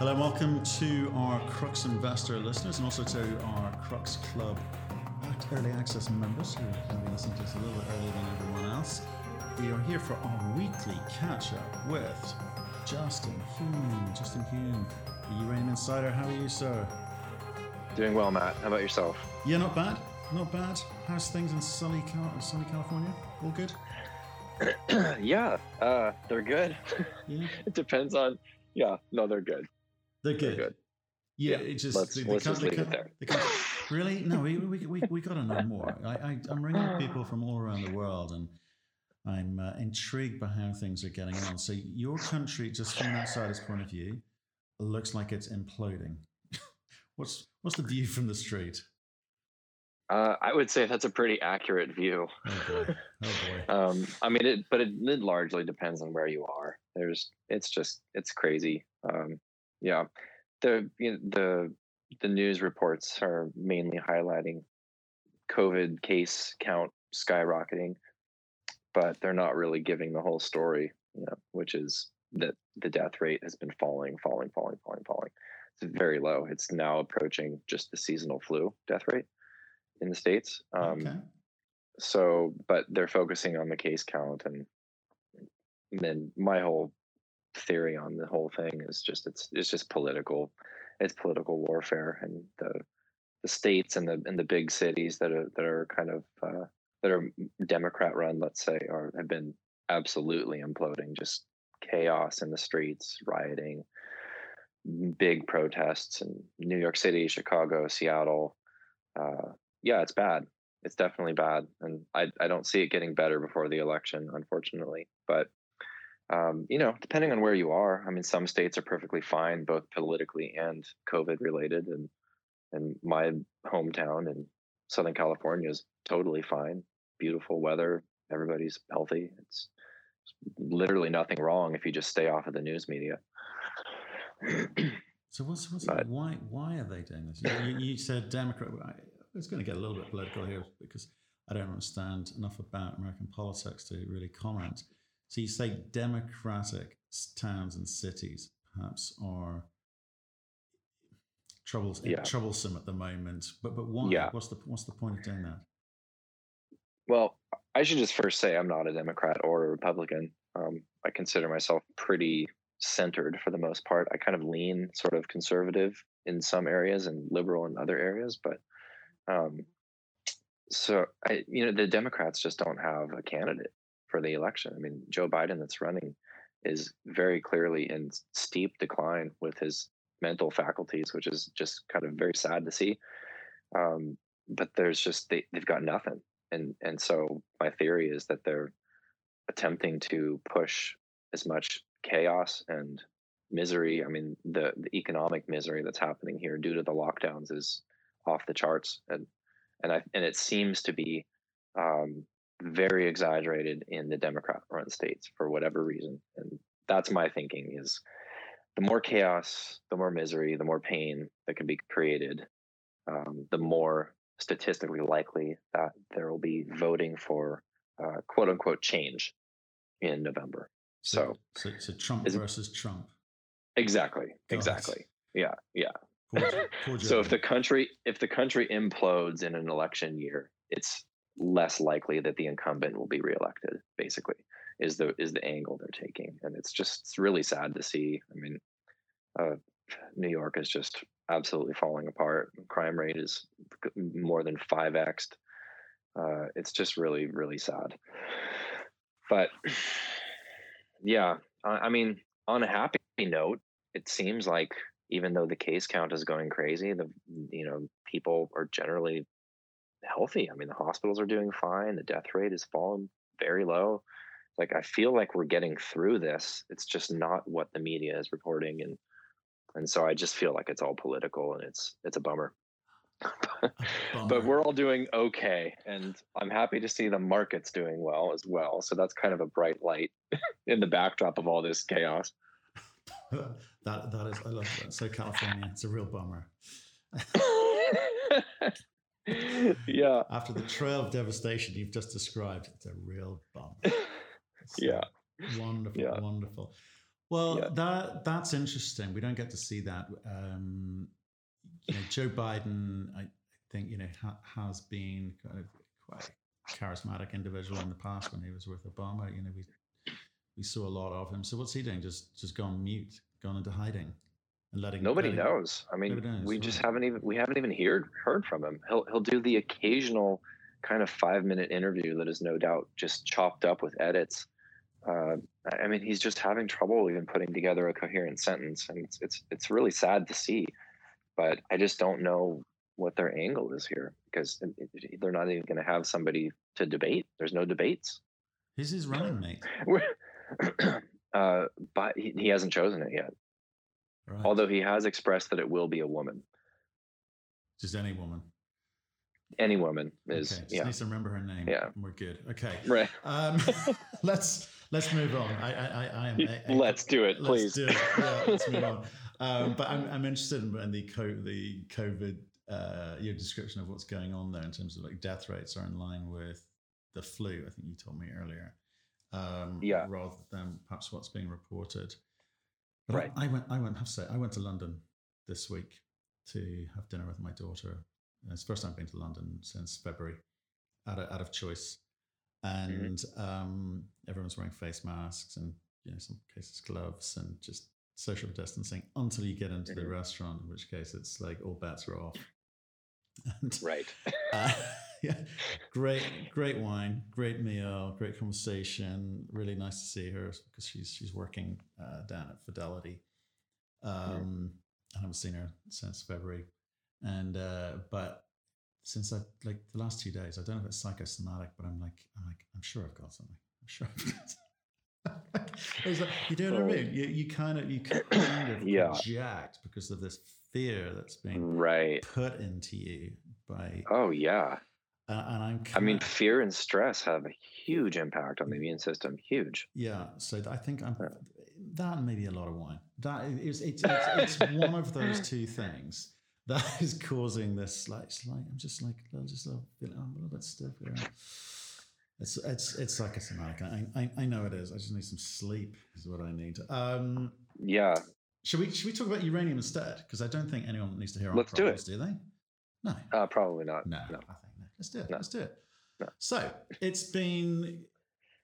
Hello and welcome to our Crux Investor listeners and also to our Crux Club early access members who are going to be listening to us a little bit earlier than everyone else. We are here for our weekly catch up with Justin Huhn. Justin Huhn, the Uranium Insider. How are you, sir? Doing well, Matt. How about yourself? Yeah, not bad. Not bad. How's things in sunny, Cal- sunny California? All good? yeah, uh, they're good. Yeah. it depends on. Yeah, no, they're good. They're good. They're good. Yeah, Yeah, it just let's- the, let's the, just the, leave it there. the, really no, we we we, we got to know more. I, I I'm ringing people from all around the world, and I'm uh, intrigued by how things are getting on. So your country, just from an outsider's point of view, looks like it's imploding. what's what's the view from the street? Uh, I would say that's a pretty accurate view. Oh boy, oh boy. Um, I mean, it, but it, it largely depends on where you are. There's, it's just, it's crazy. Um, yeah, the you know, the the news reports are mainly highlighting COVID case count skyrocketing, but they're not really giving the whole story. You know, which is that the death rate has been falling, falling, falling, falling, falling. It's very low. It's now approaching just the seasonal flu death rate in the states. Um, okay. so but they're focusing on the case count and then my whole theory on the whole thing is just it's it's just political it's political warfare and the the states and the and the big cities that are that are kind of uh, that are democrat run let's say are have been absolutely imploding just chaos in the streets rioting big protests in new york city chicago seattle. Uh, yeah it's bad. It's definitely bad. And I, I don't see it getting better before the election unfortunately. But um, you know depending on where you are i mean some states are perfectly fine both politically and covid related and and my hometown in southern california is totally fine beautiful weather everybody's healthy it's literally nothing wrong if you just stay off of the news media So what's what's But- why why are they doing this? You, you, said Democrat. I was going to get a little bit political here because I don't understand enough about American politics to really comment. So you say democratic towns and cities perhaps are troubles Yeah. troublesome at the moment. But but why? Yeah. What's the what's the point of doing that? Well, I should just first say I'm not a Democrat or a Republican. Um, I consider myself pretty centered for the most part. I kind of lean sort of conservative in some areas and liberal in other areas, but um, so I, you know, the Democrats just don't have a candidate for the election. I mean, Joe Biden that's running is very clearly in steep decline with his mental faculties, which is just kind of very sad to see. Um, but there's just they, they've got nothing and and so my theory is that they're attempting to push as much chaos and misery i mean the, the economic misery that's happening here due to the lockdowns is off the charts and and i and it seems to be um, very exaggerated in the democrat run states for whatever reason and that's my thinking is the more chaos the more misery the more pain that can be created um, the more statistically likely that there will be voting for uh, quote unquote change in November. So so, so Trump is versus Trump. exactly, God. exactly. Yeah, yeah. Poor, poor So if the country if the country implodes in an election year, it's less likely that the incumbent will be reelected. Basically, is the is the angle they're taking, and it's just it's really sad to see. I mean, uh, New York is just absolutely falling apart. Crime rate is more than five xed. Uh, it's just really really sad. But yeah, I, I mean, on a happy note, it seems like even though the case count is going crazy, the you know people are generally healthy. I mean, the hospitals are doing fine. The death rate is fallen very low. Like I feel like we're getting through this. It's just not what the media is reporting, and and so I just feel like it's all political, and it's it's a bummer. but we're all doing okay, and I'm happy to see the market's doing well as well. So that's kind of a bright light in the backdrop of all this chaos. that that is I love that. So California, it's a real bummer. yeah, After the trail of devastation you've just described, it's a real uh, yeah. Wonderful, Yeah. wonderful. Well, yeah. that that's interesting. We don't get to see that. Um, you know, Joe Biden, I think you know ha, has been kind of quite a charismatic individual in the past when he was with Obama. You know, we we saw a lot of him. So what's he doing? Just just gone mute, gone into hiding, and letting nobody letting, knows. I mean, knows, we right. just haven't even we haven't even heard heard from him. He'll he'll do the occasional kind of five minute interview that is no doubt just chopped up with edits. Uh, I mean, he's just having trouble even putting together a coherent sentence, and it's it's it's really sad to see. But I just don't know what their angle is here because they're not even going to have somebody to debate. There's no debates. He's his running mate? uh, but he, he, hasn't chosen it yet. Right. Although he has expressed that it will be a woman. Just any woman. Any woman is. Okay. Just yeah. needs to remember her name. Yeah. We're good. Okay. Right. Um, let's let's move on. I I, I am. I, let's do it, please. Do it. Yeah, let's move on. Um, but I'm, I'm interested in the co- the COVID uh, your description of what's going on there in terms of like death rates are in line with the flu. I think you told me earlier. Um, yeah. Rather than perhaps what's being reported. Right. I, I, went. I went. Have to say, I went to London this week to have dinner with my daughter. It's the first time I've been to London since February, out of, out of choice, mm-hmm. and mm-hmm. um, everyone's wearing face masks and you know some cases gloves and just social distancing until you get into mm-hmm. the restaurant, in which case it's like all bets are off. And, right. uh, yeah, great, great wine, great meal, great conversation. Really nice to see her because she's she's working uh, down at Fidelity. Um, I haven't seen her since February, and uh, but since I like the last two days, I don't know if it's psychosomatic, but I'm like, I'm like, I'm sure I've got something. I'm sure I've got something. like, you know what I mean? You, you kind of you kind of yeah. project because of this fear that's being right put into you by oh yeah uh, and i'm i mean fear and stress have a huge impact on the immune system huge yeah so i think i'm that and maybe a lot of wine that is it's, it's, it's one of those two things that is causing this like slight i'm just like i'm just a little, I'm a little bit stiff here it's it's it's psychosomatic. I, I I know it is. I just need some sleep. Is what I need. Um, yeah, should we should we talk about uranium instead? Because I don't think anyone needs to hear Let's do, it. do they? No. Uh, probably not. No, no. I think no. Let's do it. No. Let's do it. No. So it's been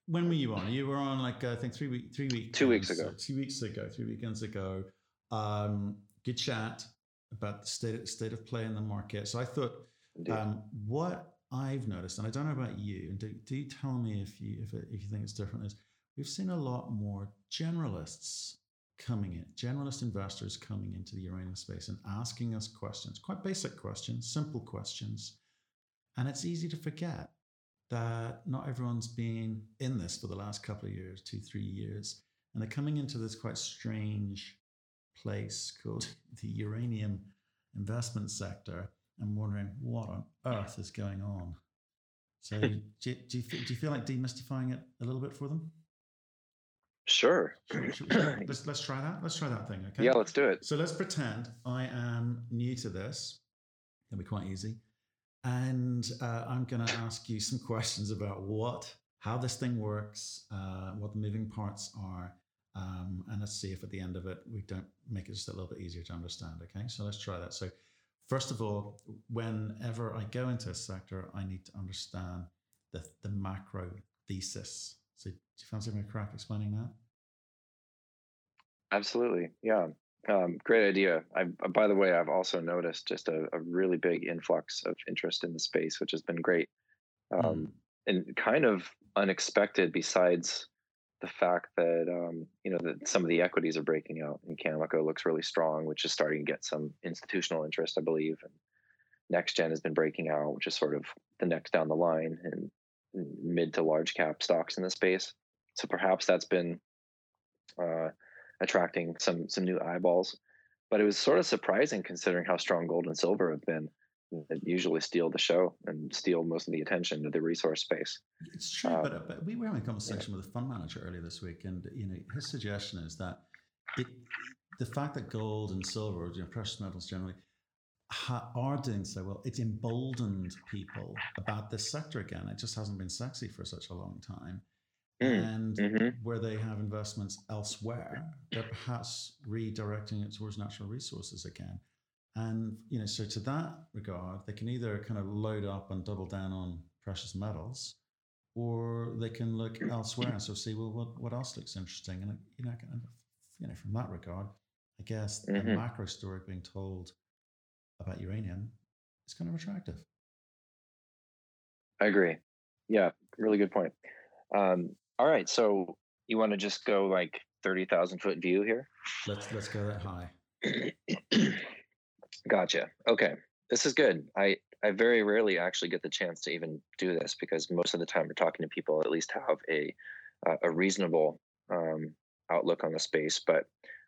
when were you on? You were on like I think three week three weeks two weeks ago. two weeks ago, three weekends ago. Um, good chat about the state state of play in the market. So I thought um, what I've noticed, and I don't know about you, and do, do you tell me if you if, it, if you think it's different, is we've seen a lot more generalists coming in, generalist investors coming into the uranium space and asking us questions, quite basic questions, simple questions. And it's easy to forget that not everyone's been in this for the last couple of years, two, three years. And they're coming into this quite strange place called the uranium investment sector and wondering what on earth is going on. So, do, you, do, you, do you feel like demystifying it a little bit for them? Sure. let's let's try that. Let's try that thing. Okay. Yeah, let's do it. So let's pretend I am new to this. It'll be quite easy, and uh, I'm going to ask you some questions about what, how this thing works, uh, what the moving parts are, um, and let's see if at the end of it we don't make it just a little bit easier to understand. Okay. So let's try that. So first of all, whenever I go into a sector, I need to understand the the macro thesis so, do you fancy having a crack explaining that? Absolutely. Yeah. Um, great idea. I, by the way, I've also noticed just a, a, really big influx of interest in the space, which has been great um, mm. and kind of unexpected. Besides the fact that um, you know that some of the equities are breaking out, and Cameco looks really strong, which is starting to get some institutional interest, I believe. And NexGen has been breaking out, which is sort of the next down the line, and mid to large cap stocks in the space. So perhaps that's been uh, attracting some some new eyeballs. But it was sort of surprising considering how strong gold and silver have been. That usually steal the show and steal most of the attention to the resource space. It's true, uh, but, but we were having a conversation yeah. with a fund manager earlier this week, and you know his suggestion is that it, the fact that gold and silver, you know, precious metals generally, ha- are doing so well, it's emboldened people about this sector again. It just hasn't been sexy for such a long time. Mm. and mm-hmm. where they have investments elsewhere, they're perhaps redirecting it towards natural resources again. And you know, so to that regard, they can either kind of load up and double down on precious metals, or they can look elsewhere and so see, well, what, what else looks interesting? And you know, kind of, you know, from that regard, I guess mm-hmm. the macro story being told about uranium is kind of attractive. I agree. Yeah, really good point. Um, all right, so you want to just go like thirty thousand foot view here? Let's let's go that high. gotcha. Okay, this is good. I I very rarely actually get the chance to even do this because most of the time we're talking to people at least have a a reasonable um, outlook on the space, but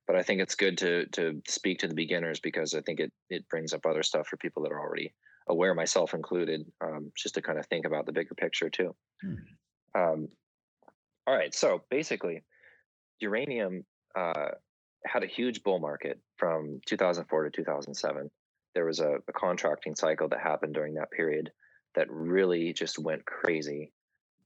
but I think it's good to to speak to the beginners because I think it it brings up other stuff for people that are already aware, myself included, um, just to kind of think about the bigger picture too. Hmm. Um, all right, so basically, uranium uh, had a huge bull market from 2004 to 2007. There was a, a contracting cycle that happened during that period that really just went crazy,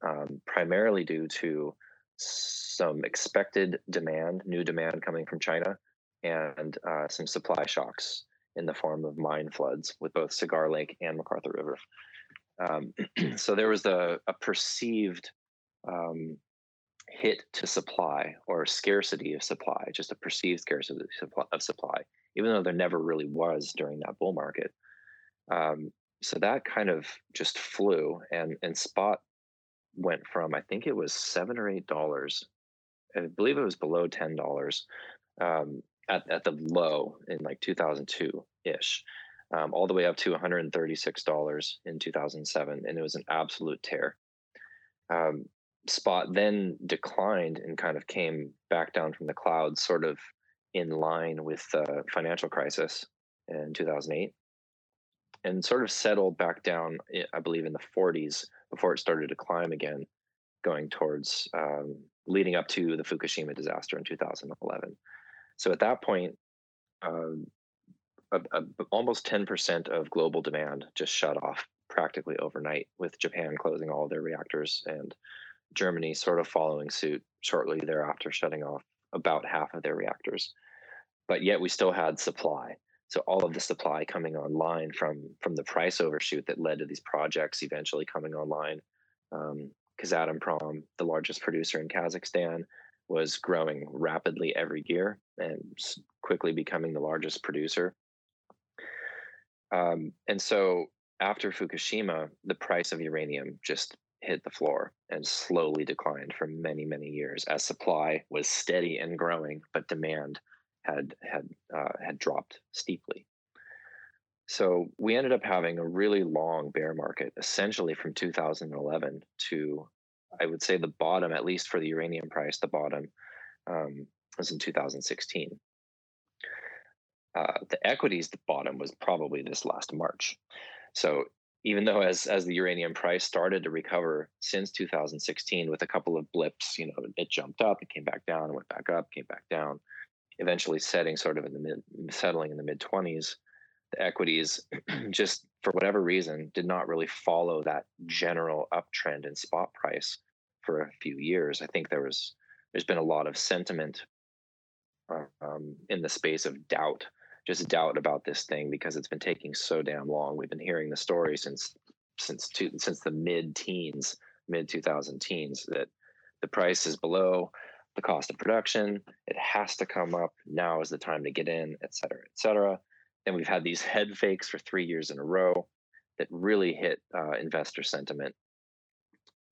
um, primarily due to some expected demand, new demand coming from China, and uh, some supply shocks in the form of mine floods with both Cigar Lake and McArthur River. Um, so there was a, a perceived um, hit to supply or scarcity of supply, just a perceived scarcity of supply, even though there never really was during that bull market. Um, so that kind of just flew, and and spot went from I think it was seven or eight dollars, I believe it was below ten dollars, um, at, at the low in like 2002 ish, um, all the way up to $136 in 2007. And it was an absolute tear. Um, spot then declined and kind of came back down from the clouds, sort of in line with the financial crisis in 2008, and sort of settled back down, eh, I believe, in the 40s before it started to climb again, going towards um, leading up to the Fukushima disaster in 2011. So at that point, um, a, a, almost 10% of global demand just shut off practically overnight, with Japan closing all their reactors and Germany sort of following suit shortly thereafter, shutting off about half of their reactors. But yet we still had supply. So all of the supply coming online from from the price overshoot that led to these projects eventually coming online. Um, Kazatomprom, the largest producer in Kazakhstan, was growing rapidly every year and quickly becoming the largest producer. Um, and so after Fukushima, the price of uranium just hit the floor and slowly declined for many, many years as supply was steady and growing, but demand had had uh, had dropped steeply. So we ended up having a really long bear market, essentially from 2011 to I would say the bottom, at least for the uranium price, the bottom um, was in 2016. Uh, the equities, the bottom was probably this last March. So even though as as the uranium price started to recover since 2016 with a couple of blips, you know, it jumped up, it came back down, went back up, came back down, eventually setting sort of in the mid settling in the mid 20s. The equities just for whatever reason, did not really follow that general uptrend in spot price for a few years. I think there was there's been a lot of sentiment um, in the space of doubt, just doubt about this thing because it's been taking so damn long. We've been hearing the story since since two, since the mid teens, mid 2000 teens, that the price is below the cost of production. It has to come up. Now is the time to get in, et cetera, et cetera. And we've had these head fakes for three years in a row that really hit uh, investor sentiment.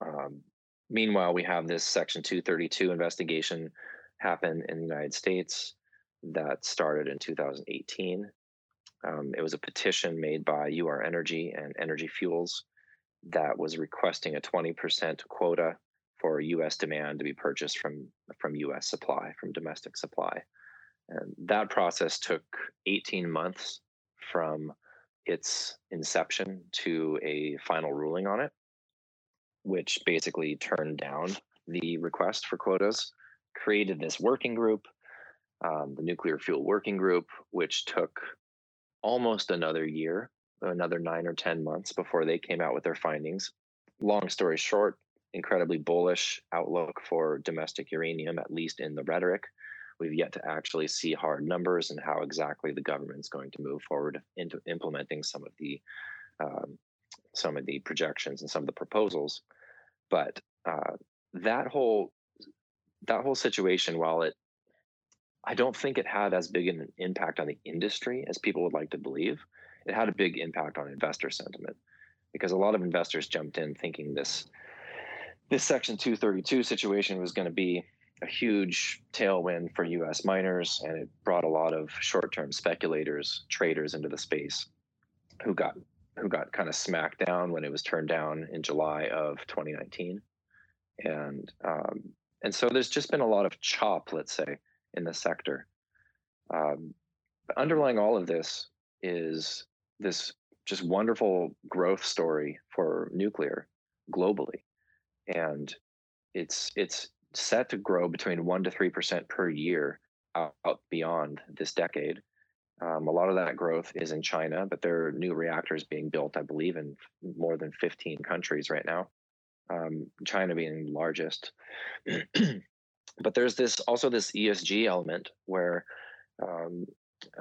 Um, meanwhile, we have this Section 232 investigation happen in the United States that started in 2018. Um, it was a petition made by UR Energy and Energy Fuels that was requesting a 20% quota for U.S. demand to be purchased from from U.S. supply, from domestic supply. And that process took 18 months from its inception to a final ruling on it, which basically turned down the request for quotas, created this working group, um, the Nuclear Fuel Working Group, which took almost another year, another nine or 10 months before they came out with their findings. Long story short, incredibly bullish outlook for domestic uranium, at least in the rhetoric. We've yet to actually see hard numbers and how exactly the government's going to move forward into implementing some of the um, some of the projections and some of the proposals. But uh, that whole that whole situation, while it I don't think it had as big an impact on the industry as people would like to believe. It had a big impact on investor sentiment because a lot of investors jumped in thinking this this Section 232 situation was going to be a huge tailwind for US miners and it brought a lot of short-term speculators, traders into the space who got who got kind of smacked down when it was turned down in July of 2019. And um, and so there's just been a lot of chop, let's say, in the sector. Um, underlying all of this is this just wonderful growth story for nuclear globally, and it's it's set to grow between one to three percent per year out, out beyond this decade. Um, a lot of that growth is in China, but there are new reactors being built, I believe, in more than 15 countries right now. Um, China being the largest. but there's this also this ESG element where um,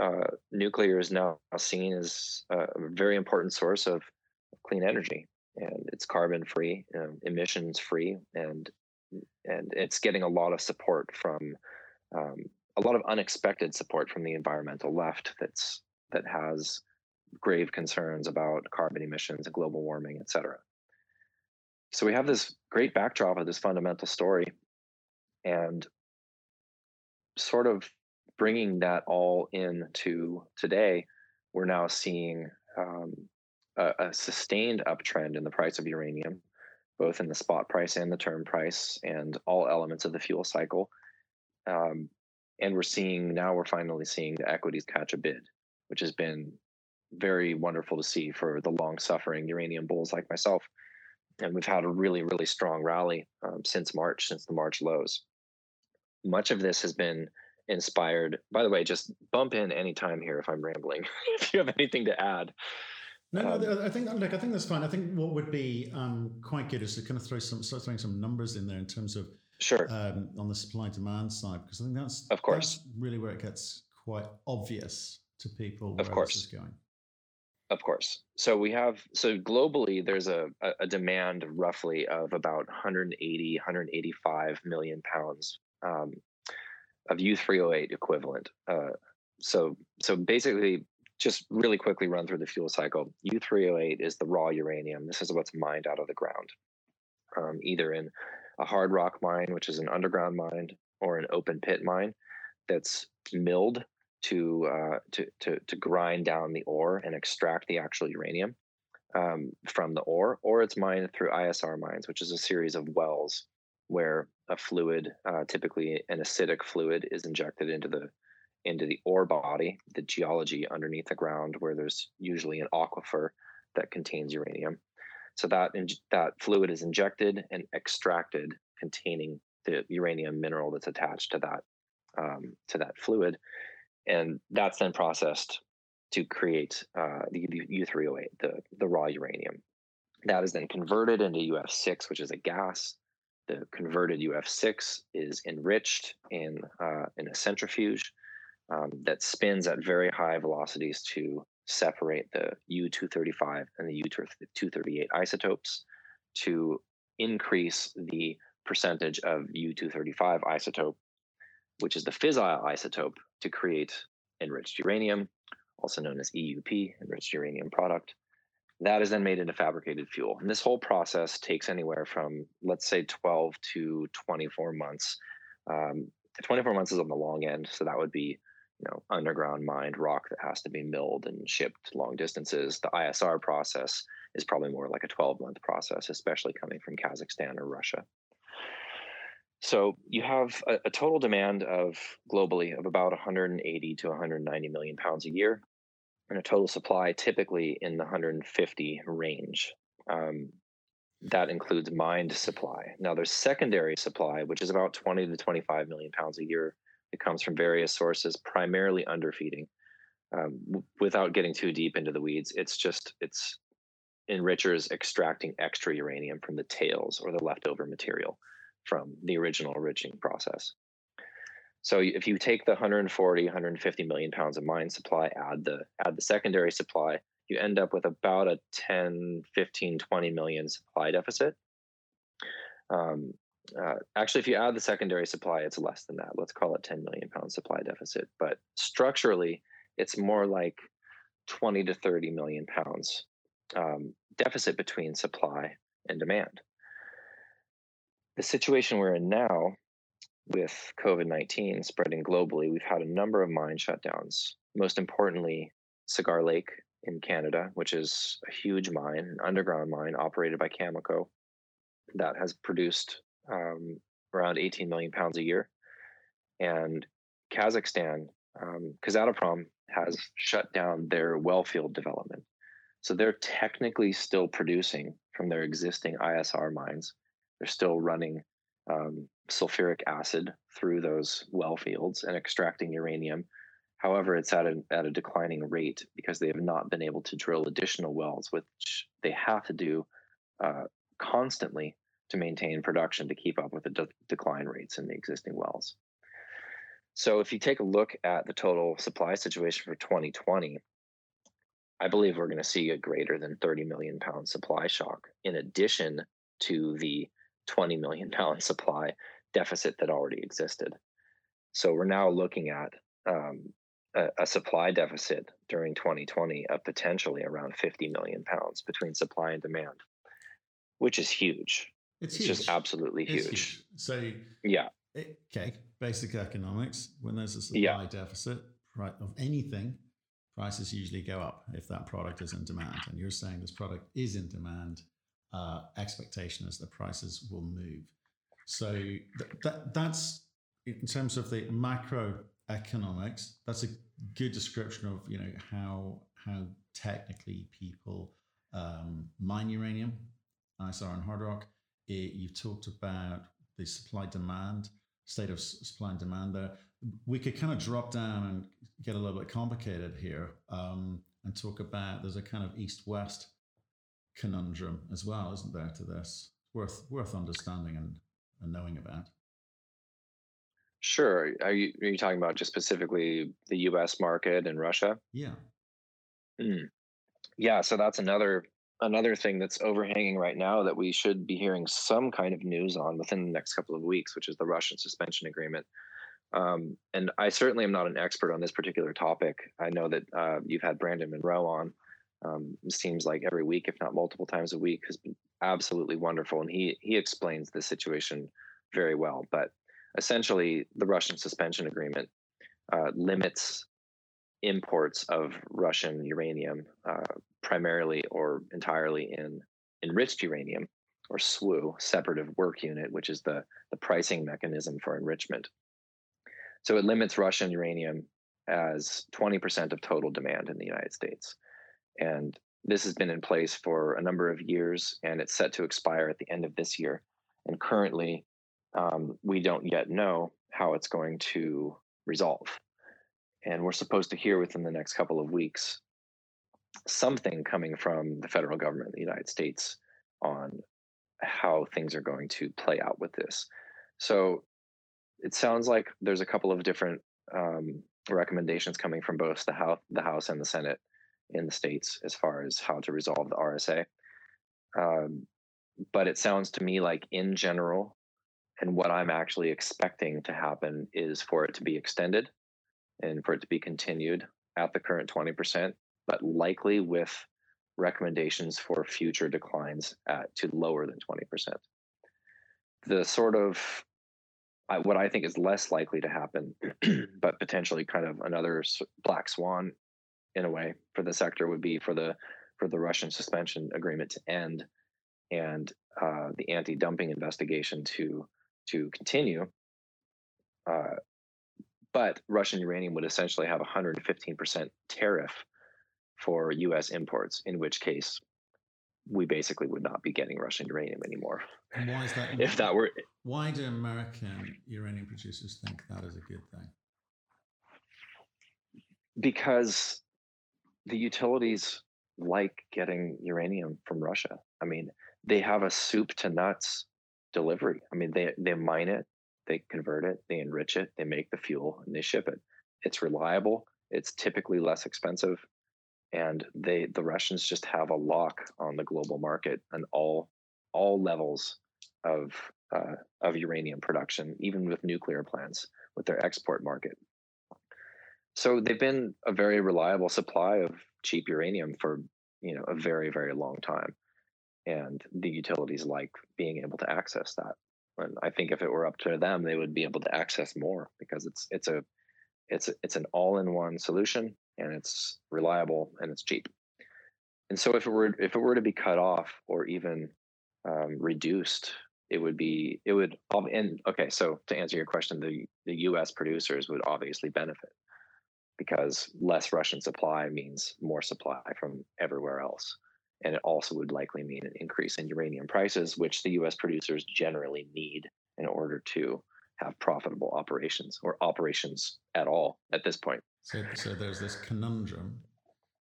uh, nuclear is now seen as a very important source of clean energy, and it's carbon free, um, emissions free, and and it's getting a lot of support from um, a lot of unexpected support from the environmental left. That's that has grave concerns about carbon emissions and global warming, et cetera. So we have this great backdrop of this fundamental story, and sort of bringing that all into today, we're now seeing um, a, a, sustained uptrend in the price of uranium, both in the spot price and the term price, and all elements of the fuel cycle. Um, and we're seeing now we're finally seeing the equities catch a bid, which has been very wonderful to see for the long suffering uranium bulls like myself. And we've had a really, really strong rally um, since March, since the March lows much of this has been inspired. By the way, just bump in anytime here if I'm rambling. if you have anything to add. No, no, um, I think like I think that's fine. I think what would be um, quite good is to kind of throw some start throwing some numbers in there in terms of sure um, on the supply demand side because I think that's of course that's really where it gets quite obvious to people. of course, is going. Of course. So we have so globally there's a, a demand roughly of about 180 185 million pounds um, of U3O8 equivalent. Uh, so so basically, just really quickly run through the fuel cycle. U3O8 is the raw uranium. This is what's mined out of the ground, um, either in a hard rock mine, which is an underground mine, or an open pit mine that's milled to uh, to, to to grind down the ore and extract the actual uranium um, from the ore, or it's mined through ISR mines, which is a series of wells where a fluid, uh, typically an acidic fluid, is injected into the into the ore body, the geology underneath the ground, where there's usually an aquifer that contains uranium. So that in, that fluid is injected and extracted, containing the uranium mineral that's attached to that um, to that fluid, and that's then processed to create uh, the U3O8, the the raw uranium. That is then converted into UF6, which is a gas the converted UF6 is enriched in, uh, in a centrifuge um, that spins at very high velocities to separate the U235 and the U238 isotopes to increase the percentage of U235 isotope, which is the fissile isotope, to create enriched uranium, also known as EUP, enriched uranium product. That is then made into fabricated fuel. And this whole process takes anywhere from, let's say, 12 to 24 months. Um, 24 months is on the long end. So that would be, you know, underground mined rock that has to be milled and shipped long distances. The ISR process is probably more like a 12 month process, especially coming from Kazakhstan or Russia. So you have a, a, total demand of globally of about 180 to 190 million pounds a year and a total supply typically in the 150 range. Um, that includes mined supply. Now there's secondary supply, which is about 20 to 25 million pounds a year. It comes from various sources, primarily underfeeding. Um, w- without getting too deep into the weeds, it's just it's enrichers extracting extra uranium from the tails or the leftover material from the original enriching process. So if you take the 140, 150 million pounds of mine supply, add the add the secondary supply, you end up with about a 10, 15, 20 million supply deficit. Um, uh, actually, if you add the secondary supply, it's less than that. Let's call it 10 million pound supply deficit. But structurally, it's more like 20 to 30 million pounds um, deficit between supply and demand. The situation we're in now with COVID 19 spreading globally, we've had a number of mine shutdowns. Most importantly, Cigar Lake in Canada, which is a huge mine, an underground mine operated by Cameco that has produced um, around 18 million pounds a year. And Kazakhstan, um, Kazatomprom has shut down their well field development. So they're technically still producing from their existing ISR mines. They're still running um, sulfuric acid through those well fields and extracting uranium. However, it's at a, at a declining rate because they have not been able to drill additional wells, which they have to do uh, constantly to maintain production to keep up with the de- decline rates in the existing wells. So, if you take a look at the total supply situation for 2020, I believe we're going to see a greater than 30 million pound supply shock in addition to the 20 million pound supply deficit that already existed. So we're now looking at um, a, a, supply deficit during 2020 of potentially around 50 million pounds between supply and demand, which is huge. It's, it's just absolutely huge. huge. So yeah, okay, basic economics. When there's a supply yeah. deficit of anything, prices usually go up if that product is in demand. And you're saying this product is in demand. Uh, expectation is that prices will move. So th- that that's in terms of the macroeconomics. That's a good description of you know how how technically people um, mine uranium, ISR and hard rock. It, you've talked about the supply demand state of supply and demand there. We could kind of drop down and get a little bit complicated here um, and talk about there's a kind of east west conundrum as well, isn't there, to this? Worth worth understanding and, and knowing about. Sure. Are you are you talking about just specifically the U.S. market and Russia? Yeah. Mm. Yeah. So that's another another thing that's overhanging right now that we should be hearing some kind of news on within the next couple of weeks, which is the Russian suspension agreement. Um, and I certainly am not an expert on this particular topic. I know that uh, you've had Brandon Munro on. Um, seems like every week, if not multiple times a week, has been absolutely wonderful, and he he explains the situation very well. But essentially, the Russian suspension agreement uh, limits imports of Russian uranium, uh, primarily or entirely in enriched uranium, or SWU, separative work unit, which is the, the pricing mechanism for enrichment. So it limits Russian uranium as 20% of total demand in the United States. And this has been in place for a number of years, and it's set to expire at the end of this year. And currently, um, we don't yet know how it's going to resolve and we're supposed to hear within the next couple of weeks something coming from the federal government the United States on how things are going to play out with this. So it sounds like there's a couple of different um, recommendations coming from both the House, the House and the Senate in the states as far as how to resolve the RSA. Um, but it sounds to me like, in general, and what I'm actually expecting to happen is for it to be extended and for it to be continued at the current 20%, but likely with recommendations for future declines at, to lower than 20%. The sort of what I think is less likely to happen, but potentially kind of another black swan in a way for the sector would be for the for the Russian suspension agreement to end and uh, the anti-dumping investigation to to continue. Uh, but Russian uranium would essentially have a 115% tariff for US imports, in which case we basically would not be getting Russian uranium anymore. And why is that? if that were. Why do American uranium producers think that is a good thing? Because the utilities like getting uranium from Russia. I mean, they have a soup to nuts delivery. I mean, they they mine it, they convert it, they enrich it, they make the fuel, and they ship it. It's reliable. It's typically less expensive, and they the Russians just have a lock on the global market and all all levels of uh, of uranium production, even with nuclear plants, with their export market. So they've been a very reliable supply of cheap uranium for you know a very very long time, and the utilities like being able to access that. And I think if it were up to them, they would be able to access more because it's it's a it's a, it's an all-in-one solution and it's reliable and it's cheap. And so if it were if it were to be cut off or even um, reduced it would be it would and okay so to answer your question the the us producers would obviously benefit because less russian supply means more supply from everywhere else. And it also would likely mean an increase in uranium prices which the us producers generally need in order to have profitable operations or operations at all at this point. So, so there's this conundrum.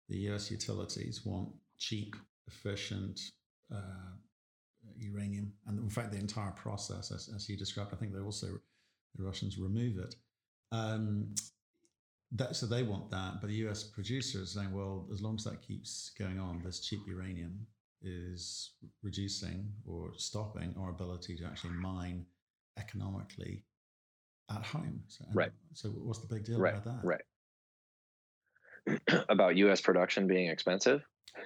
The us utilities want cheap efficient uh, uranium, and in fact, the entire process, as, as you described, I think they also the Russians remove it. Um, that, so they want that, but the U.S. producers are saying, well, as long as that keeps going on, this cheap uranium is reducing or stopping our ability to actually mine economically at home. So, right. So what's the big deal right. about that? Right. about U.S. production being expensive?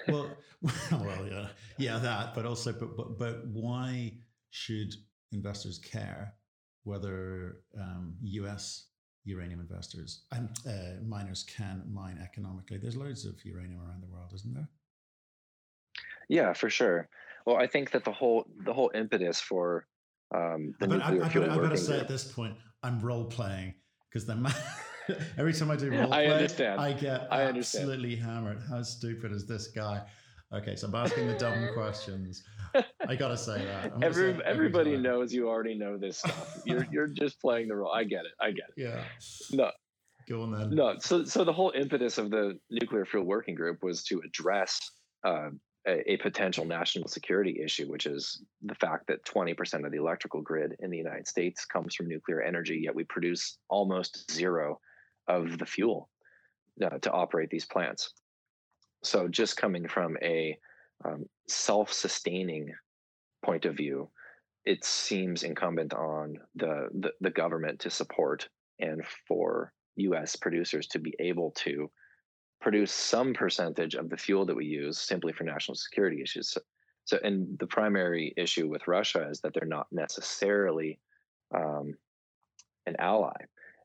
well, well, yeah, yeah, that. But also, but but but why should investors care whether um, U.S. uranium investors and uh, miners can mine economically? There's loads of uranium around the world, isn't there? Yeah, for sure. Well, I think that the whole the whole impetus for um, the but nuclear I, I, fuel I, I better say at this point, I'm role playing because the Every time I do role I play, understand. I get I absolutely understand. hammered. How stupid is this guy? Okay, so I'm asking the dumb questions. I gotta say that. Every, say everybody every knows you already know this stuff. You're you're just playing the role. I get it. I get it. Yeah. No. Go on then. No. So so the whole impetus of the nuclear fuel working group was to address uh, a, a, potential national security issue, which is the fact that 20% of the electrical grid in the United States comes from nuclear energy, yet we produce almost zero of the fuel uh, to operate these plants. So, just coming from a um, self sustaining point of view, it seems incumbent on the, the, the government to support and for US producers to be able to produce some percentage of the fuel that we use simply for national security issues. So, so and the primary issue with Russia is that they're not necessarily um, an ally.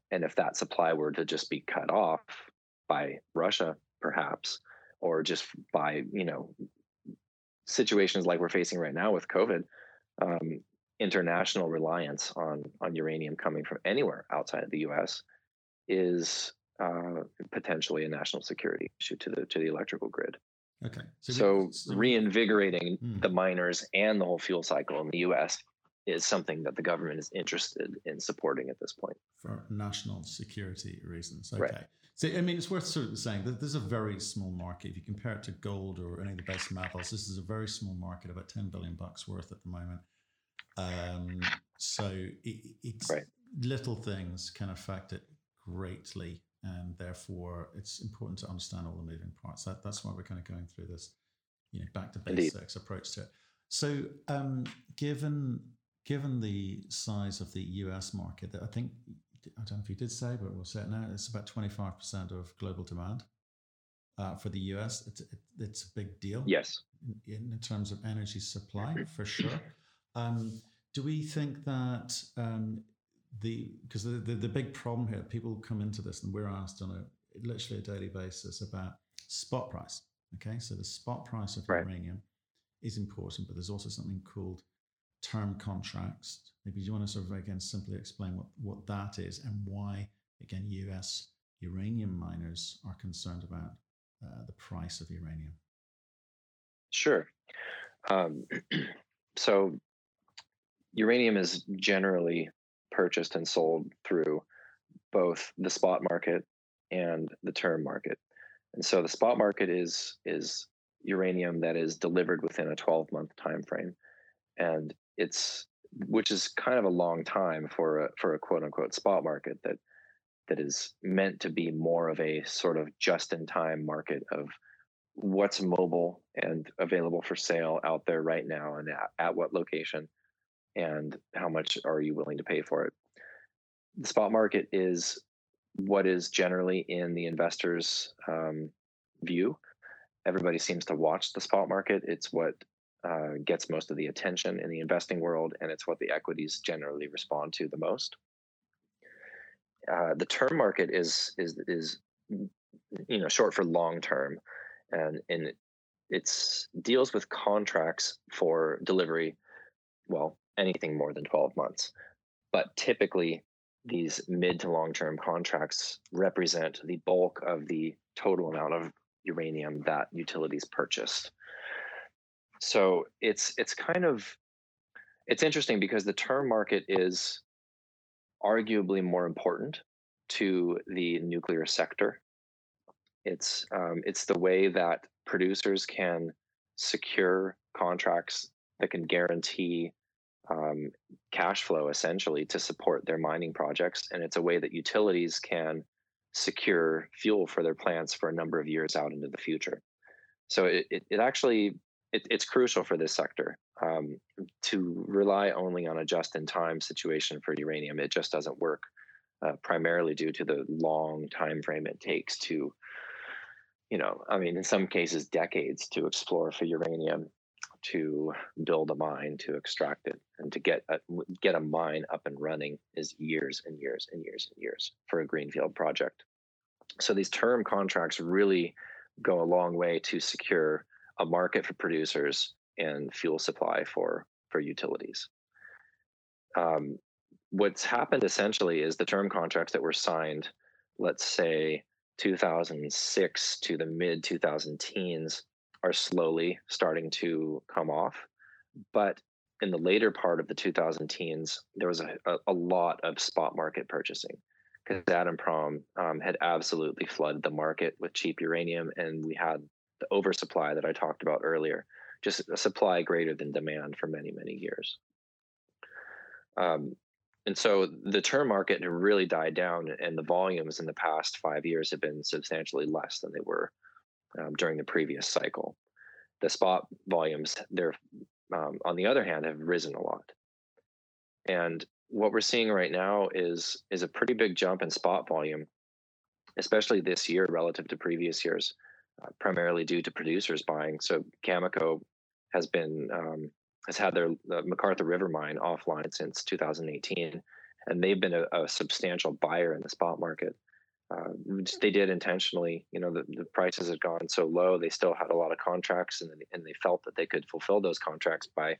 And if that supply were to just be cut off by Russia, perhaps, or just by, you know, situations like we're facing right now with COVID, um, international reliance on on uranium coming from anywhere outside of the U.S. is uh, potentially a national security issue to the to the electrical grid. Okay. So, so, so reinvigorating hmm. the miners and the whole fuel cycle in the U.S is something that the government is interested in supporting at this point for national security reasons. Okay. Right. So, I mean, it's worth sort of saying that this is a very small market. If you compare it to gold or any of the base metals, this is a very small market, about 10 billion bucks worth at the moment. Um, so it, it's right. little things can affect it greatly. And therefore, it's important to understand all the moving parts. That, that's why we're kind of going through this, you know, back to basics Indeed. approach to it. So, um, given given the size of the US market, I think, I don't know if you did say, but we'll say it now, it's about 25% of global demand uh, for the US. It's, it, it's a big deal. Yes. In, in terms of energy supply, for sure. Um, do we think that um, the, because the, the, the big problem here, people come into this and we're asked on a literally a daily basis about spot price. Okay. So the spot price of right. uranium is important, but there's also something called term contracts. Maybe you want to sort of again simply explain what, what that is and why, again, US uranium miners are concerned about uh, the price of uranium. Sure. Um, so, uranium is generally purchased and sold through both the spot market and the term market. And so the spot market is is uranium that is delivered within a 12 month time frame, and it's which is kind of a long time for a for a quote unquote spot market that that is meant to be more of a sort of just in time market of what's mobile and available for sale out there right now and at, at what location and how much are you willing to pay for it. The spot market is what is generally in the investor's um, view. Everybody seems to watch the spot market. It's what uh, gets most of the attention in the investing world and it's what the equities generally respond to the most. Uh, the term market is is is you know short for long term and and it's deals with contracts for delivery well anything more than 12 months. But typically these mid to long term contracts represent the bulk of the total amount of uranium that utilities purchased so it's it's kind of it's interesting because the term market is arguably more important to the nuclear sector. It's um, it's the way that producers can secure contracts that can guarantee um, cash flow essentially to support their mining projects, and it's a way that utilities can secure fuel for their plants for a number of years out into the future. So it, it, it actually it, it's crucial for this sector um, to rely only on a just-in-time situation for uranium. It just doesn't work, uh, primarily due to the long time frame it takes to, you know, I mean, in some cases, decades to explore for uranium, to build a mine, to extract it, and to get a, get a mine up and running is years and years and years and years for a greenfield project. So these term contracts really go a long way to secure a market for producers and fuel supply for for utilities. Um, what's happened essentially is the term contracts that were signed, let's say 2006 to the mid 2000 teens, are slowly starting to come off. But in the later part of the 2000 teens, there was a, a, a lot of spot market purchasing because Kazatomprom um, had absolutely flooded the market with cheap uranium, and we had the oversupply that I talked about earlier, just a supply greater than demand for many, many years. Um, and so the term market really died down, and the volumes in the past five years have been substantially less than they were um, during the previous cycle. The spot volumes, they're um, on the other hand, have risen a lot. And what we're seeing right now is is a pretty big jump in spot volume, especially this year relative to previous years. Uh, primarily due to producers buying. So Cameco has been um, has had their McArthur River mine offline since 2018, and they've been a, a substantial buyer in the spot market. Uh, they did intentionally. You know, the, the prices had gone so low, they still had a lot of contracts, and and they felt that they could fulfill those contracts by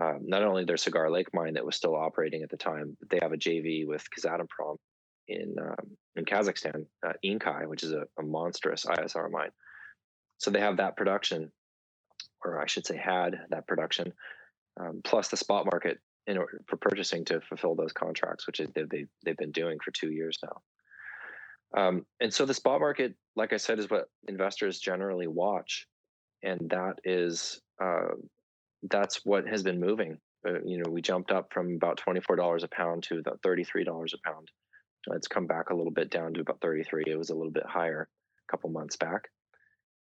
uh, not only their Cigar Lake mine that was still operating at the time, but they have a JV with Kazatomprom in um, in Kazakhstan, uh, Inkai, which is a, a, monstrous ISR mine. So they have that production, or I should say, had that production, um, plus the spot market in order for purchasing to fulfill those contracts, which they, they they've been doing for two years now. Um, and so the spot market, like I said, is what investors generally watch, and that is uh, that's what has been moving. Uh, you know, we jumped up from about twenty four dollars a pound to about thirty three dollars a pound it's come back a little bit down to about 33. It was a little bit higher a couple months back.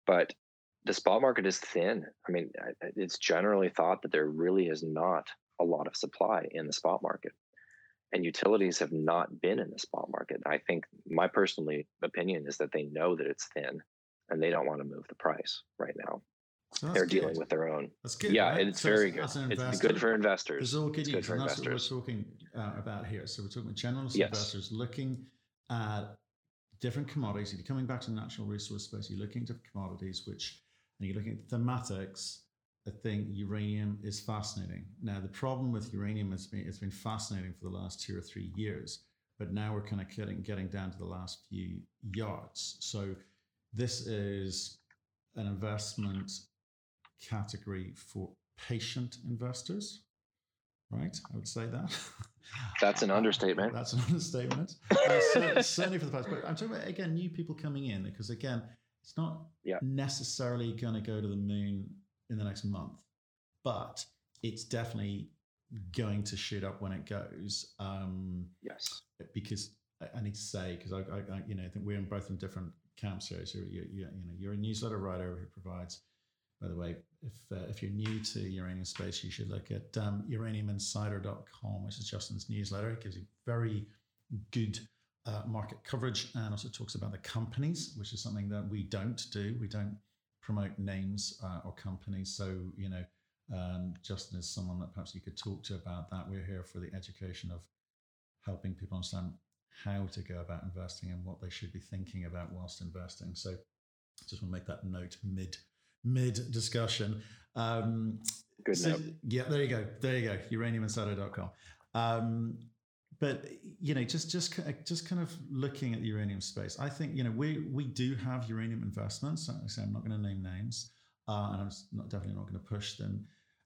But the spot market is thin. I mean, it's generally thought that there really is not a lot of supply in the spot market. And utilities have not been in the spot market. I think my personal opinion is that they know that it's thin and they don't want to move the price right now. So they're good. dealing with their own. That's good. Yeah, right? it's so very good. It's good for investors. It's all good, it's good for and investors. That's what we're talking uh, about here. So we're talking generalist yes. investors looking at different commodities. If You're coming back to the natural resource space. You're looking at commodities, which and you're looking at thematics. I think uranium is fascinating. Now the problem with uranium has been it's been fascinating for the last two or three years, but now we're kind of getting getting down to the last few yards. So this is an investment category for patient investors, right? I would say that. That's an understatement. That's an understatement. Uh, certainly, certainly for the past, but I'm talking about again new people coming in because again, It's not yeah. necessarily going to go to the moon in the next month, but it's definitely going to shoot up when it goes. Um, yes. Because I need to say, because I, I, I, you know, I think we're in both in different camps here. So you, you, you know, you're a newsletter writer who provides. By the way, if uh, if you're new to uranium space, you should look at um, uraniuminsider.com, which is Justin's newsletter. It gives you very good uh, market coverage and also talks about the companies, which is something that we don't do. We don't promote names uh, or companies. So you know, um, Justin is someone that perhaps you could talk to about that. We're here for the education of helping people understand how to go about investing and what they should be thinking about whilst investing. So just want to make that note mid mid discussion. Um, Good so, note. Yeah, there you go. There you go. Uraniuminsider.com. Um, but you know, just just just kind of looking at the uranium space, I think you know we we do have uranium investments. I say I'm not going to name names, uh, and I'm not definitely not going to push them.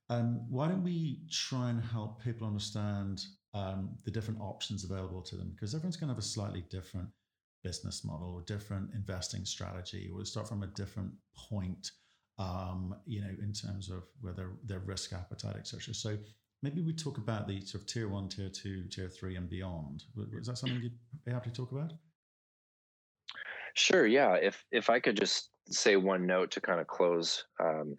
Um, why don't we try and help people understand um, the different options available to them because everyone's going to have a slightly different business model or different investing strategy or start from a different point um, you know in terms of whether their risk appetite etc so maybe we talk about the sort of tier one tier two tier three and beyond is that something you'd be happy to talk about sure yeah if if i could just say one note to kind of close um,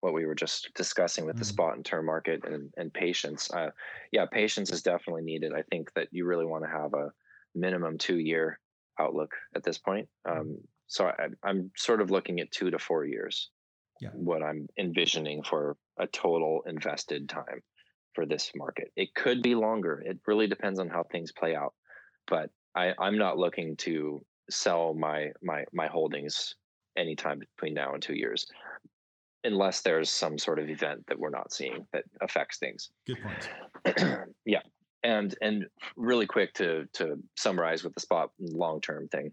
what we were just discussing with mm-hmm. the spot and term market and, and patience. Uh, yeah, patience is definitely needed. I think that you really want to have a minimum two year outlook at this point. Mm-hmm. Um, so I, am sort of looking at two to four years. Yeah. What I'm envisioning for a total invested time for this market. It could be longer. It really depends on how things play out. But I, I'm not looking to sell my my my holdings anytime between now and two years unless there's some sort of event that we're not seeing that affects things. Good point. yeah. And and really quick to to summarize with the spot long term thing.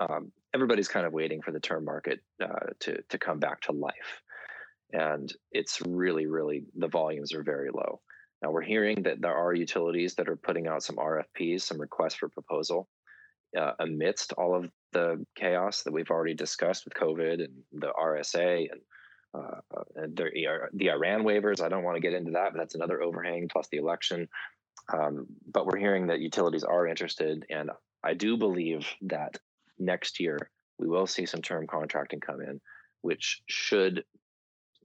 Um, everybody's kind of waiting for the term market uh, to to come back to life, and it's really really the volumes are very low. Now we're hearing that there are utilities that are putting out some RFPs, some requests for proposal, uh, amidst all of the chaos that we've already discussed with COVID and the RSA and uh, the, the Iran waivers. I don't want to get into that, but that's another overhang plus the election. Um, but we're hearing that utilities are interested, and I do believe that next year we will see some term contracting come in, which should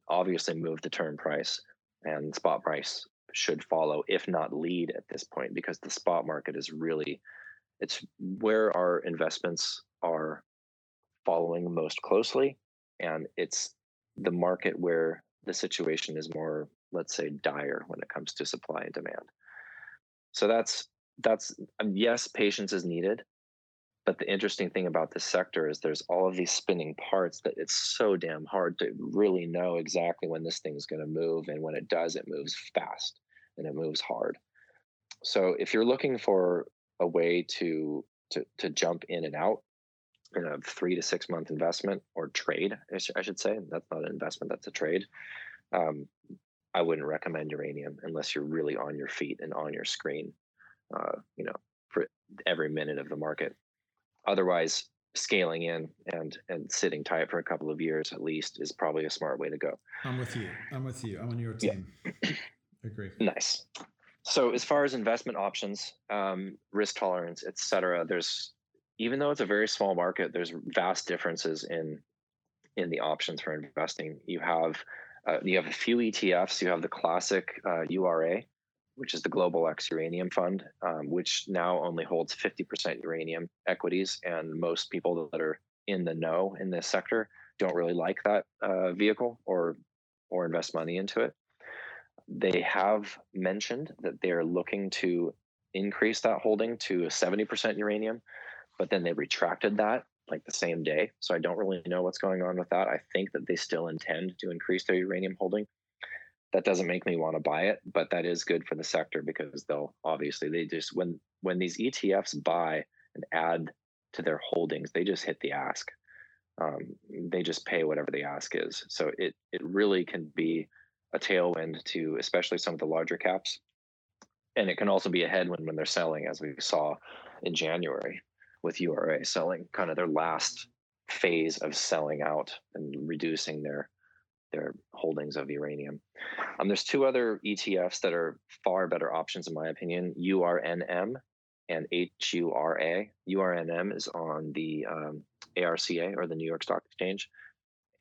obviously move the term price and spot price should follow, if not lead at this point, because the spot market is really it's where our investments are following most closely, and it's the market where the situation is more, let's say, dire when it comes to supply and demand. So that's that's um, yes, patience is needed, but the interesting thing about this sector is there's all of these spinning parts that it's so damn hard to really know exactly when this thing's going to move, and when it does, it moves fast and it moves hard. So if you're looking for a way to to to jump in and out in a three to six month investment or trade, I should say. That's not an investment, that's a trade. Um, I wouldn't recommend uranium unless you're really on your feet and on your screen, uh, you know, for every minute of the market. Otherwise, scaling in and and sitting tight for a couple of years at least is probably a smart way to go. I'm with you. I'm with you. I'm on your team. Yeah. Agree. Nice. So as far as investment options, um, risk tolerance, et cetera, there's even though it's a very small market, there's vast differences in in the options for investing. You have uh, you have a few ETFs. You have the classic uh, URA, which is the Global X Uranium Fund, um, which now only holds 50% uranium equities, and most people that are in the know in this sector don't really like that uh, vehicle or or invest money into it. They have mentioned that they are looking to increase that holding to 70% uranium but then they retracted that like the same day. So I don't really know what's going on with that. I think that they still intend to increase their uranium holding. That doesn't make me want to buy it, but that is good for the sector because they'll obviously they just when when these ETFs buy and add to their holdings, they just hit the ask. Um, they just pay whatever the ask is. So it it really can be a tailwind to especially some of the larger caps, and it can also be a headwind when they're selling, as we saw in January with URA selling kind of their last phase of selling out and reducing their their holdings of uranium. Um, there's two other ETFs that are far better options, in my opinion URNM and HURA. URNM is on the um, ARCA or the New York Stock Exchange,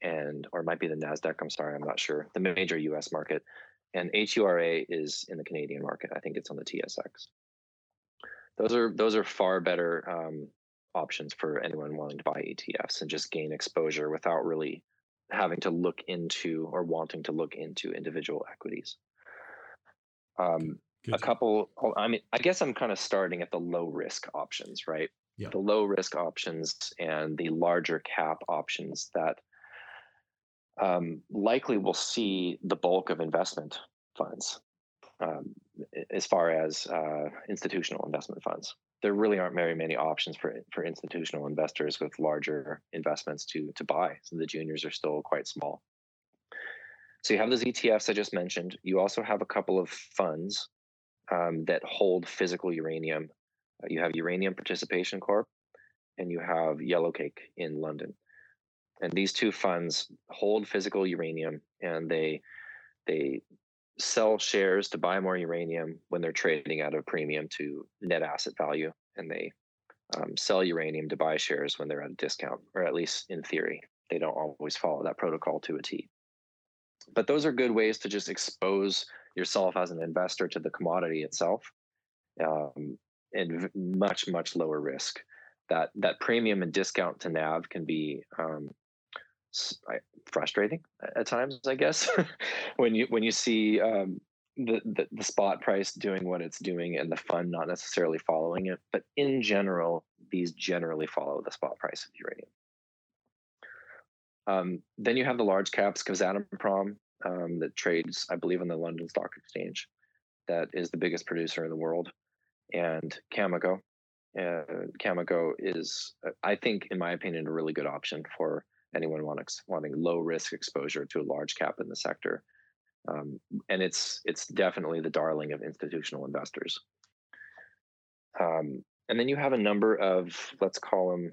and or it might be the Nasdaq. I'm sorry, I'm not sure. The major U.S. market, and HURA is in the Canadian market. I think it's on the TSX. Those are those are far better um, options for anyone wanting to buy ETFs and just gain exposure without really having to look into or wanting to look into individual equities. Um, a couple, oh, I mean, I guess I'm kind of starting at the low risk options, right? Yeah. The low risk options and the larger cap options that um, likely will see the bulk of investment funds um, as far as uh, institutional investment funds there really aren't very many options for for institutional investors with larger investments to to buy. So the juniors are still quite small. So you have those ETFs I just mentioned. You also have a couple of funds um, that hold physical uranium. Uh, you have Uranium Participation Corp, and you have Yellowcake in London. And these two funds hold physical uranium, and they they sell shares to buy more uranium when they're trading at a premium to net asset value, and they um, sell uranium to buy shares when they're at a discount, or at least in theory. They don't always follow that protocol to a T. But those are good ways to just expose yourself as an investor to the commodity itself, um, and much much lower risk. That that premium and discount to NAV can be um, frustrating at times, I guess, when you when you see um, the, the, the spot price doing what it's doing and the fund not necessarily following it. But in general, these generally follow the spot price of uranium. Um, then you have the large caps, Kazatomprom, um, that trades, I believe, on the London Stock Exchange, that is the biggest producer in the world, and Cameco. Uh, Cameco is, uh, I think, in my opinion, a really good option for anyone wanting, wanting low risk exposure to a large cap in the sector. Um, and it's it's definitely the darling of institutional investors. Um, and then you have a number of let's call them.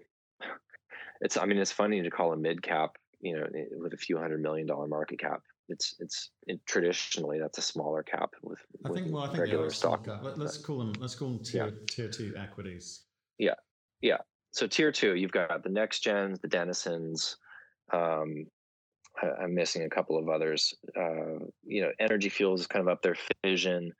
It's I mean it's funny to call a mid cap, you know, with a few hundred million dollar market cap. It's it's it, traditionally that's a smaller cap with. I think well I think regular stock. Let, us call them let's call them tier yeah. tier two equities. Yeah, yeah. So tier two, you've got the NexGens, the Denisons, um, I, am missing a couple of others. Uh, you know, Energy Fuels is kind of up there. Fission,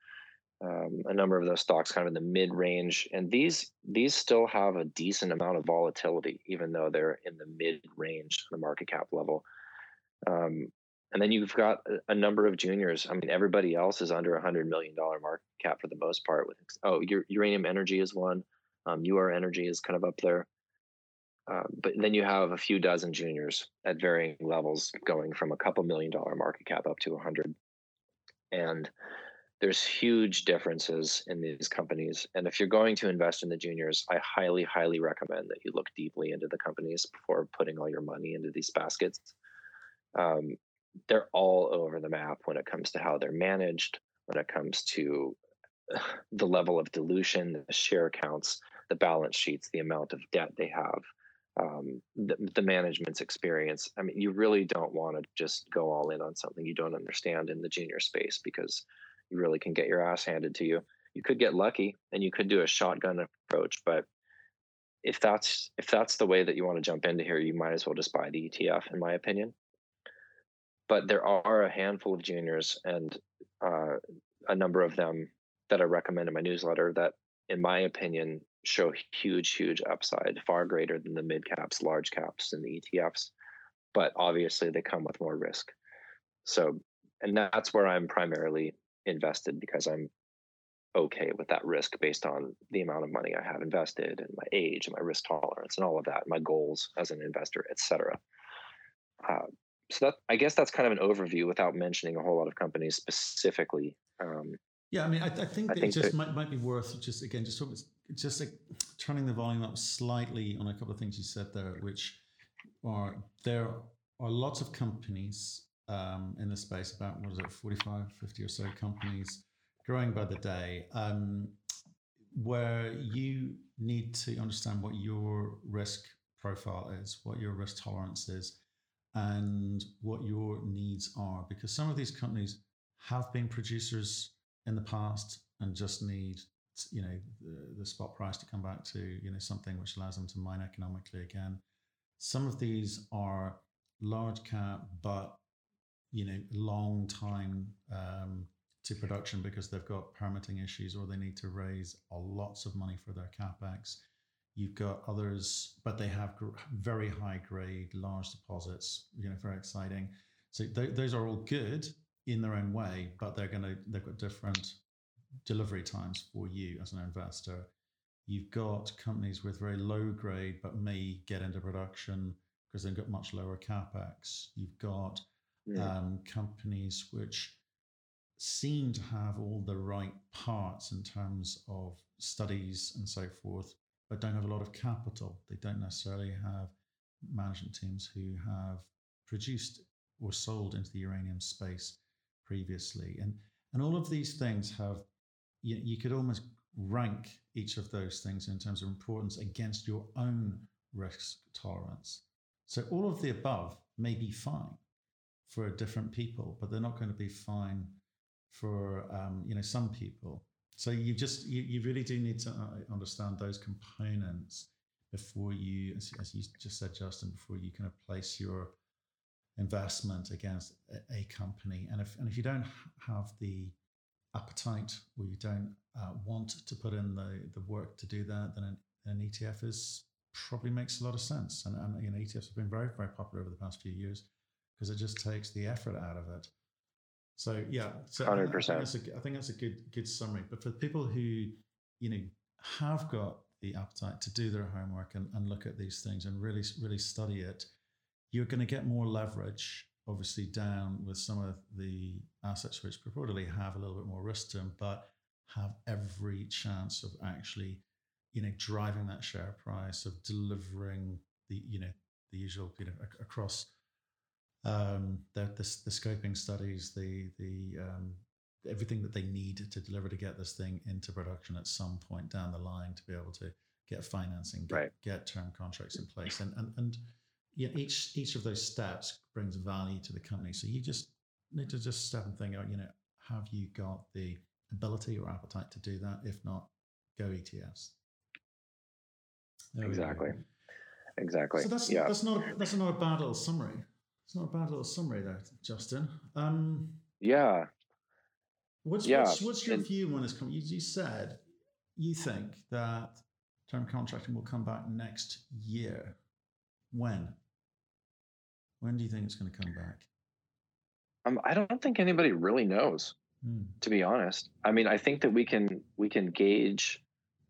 um, a number of those stocks kind of in the mid range, and these these still have a decent amount of volatility, even though they're in the mid range the market cap level. Um, and then you've got a, number of juniors. I mean, everybody else is under a hundred million dollar market cap for the most part. With oh, Uranium Energy is one. Um, Ur-Energy is kind of up there. Uh, but then you have a few dozen juniors at varying levels, going from a couple million dollar market cap up to a hundred. And there's huge differences in these companies. And if you're going to invest in the juniors, I highly, highly recommend that you look deeply into the companies before putting all your money into these baskets. Um, they're all over the map when it comes to how they're managed, when it comes to the level of dilution, the share counts, the balance sheets, the amount of debt they have um, the, the management's experience. I mean, you really don't want to just go all in on something you don't understand in the junior space because you really can get your ass handed to you. You could get lucky and you could do a shotgun approach, but if that's if that's the way that you want to jump into here, you might as well just buy the ETF, in my opinion. But there are a handful of juniors and uh, a number of them that I recommend in my newsletter that, in my opinion, show huge, huge upside, far greater than the mid caps, large caps, and the ETFs. But obviously, they come with more risk. So, and that's where I'm primarily invested because I'm okay with that risk based on the amount of money I have invested and my age and my risk tolerance and all of that, my goals as an investor, etc. Uh, so that I guess that's kind of an overview without mentioning a whole lot of companies specifically. Um, yeah, I mean, I, I think, I think it just that, might, might be worth just again just talking, just like turning the volume up slightly on a couple of things you said there, which are there are lots of companies um, in the space, about what is it, 45, 50 or so companies growing by the day, um, where you need to understand what your risk profile is, what your risk tolerance is, and what your needs are. Because some of these companies have been producers in the past and just need you know the, the spot price to come back to you know something which allows them to mine economically again. Some of these are large cap, but you know long time um, to production because they've got permitting issues or they need to raise lots of money for their capex. You've got others, but they have gr- very high grade, large deposits. You know, very exciting. So th- those are all good in their own way, but they're going to they've got different delivery times for you as an investor. You've got companies with very low grade, but may get into production because they've got much lower capex. You've got yeah. um, companies which seem to have all the right parts in terms of studies and so forth, but don't have a lot of capital. They don't necessarily have management teams who have produced or sold into the uranium space previously. And, and all of these things have, you, you could almost rank each of those things in terms of importance against your own risk tolerance. So all of the above may be fine for different people, but they're not going to be fine for um, you know some people. So you just you, you really do need to uh, understand those components before you, as, as you just said, Justin, before you kind of place your investment against a, a company. And if and if you don't have the appetite or you don't uh, want to put in the the work to do that, then an, an ETF is probably makes a lot of sense. And, and you know, ETFs have been very very popular over the past few years because it just takes the effort out of it. So yeah, so hundred percent. I think that's a good good summary. But for people who you know have got the appetite to do their homework and, and look at these things and really really study it, you're going to get more leverage, obviously, down with some of the assets which purportedly have a little bit more risk to them, but have every chance of actually, you know, driving that share price, of delivering the you know the usual you know across um, the, the, the scoping studies, the the um, everything that they need to deliver to get this thing into production at some point down the line to be able to get financing, get, right. get term contracts in place, and and and yeah, each each of those steps brings value to the company. So you just need to just step and think you know, have you got the ability or appetite to do that? If not, go ETFs. There exactly. Exactly. So that's yeah. that's not a, that's not a bad little summary. It's not a bad little summary there, Justin. Um, yeah. What's, yeah. what's, what's your and, view on this? You, you said you think that term contracting will come back next year. When? When do you think it's going to come back? Um, I don't think anybody really knows, hmm. to be honest. I mean, I think that we can we can gauge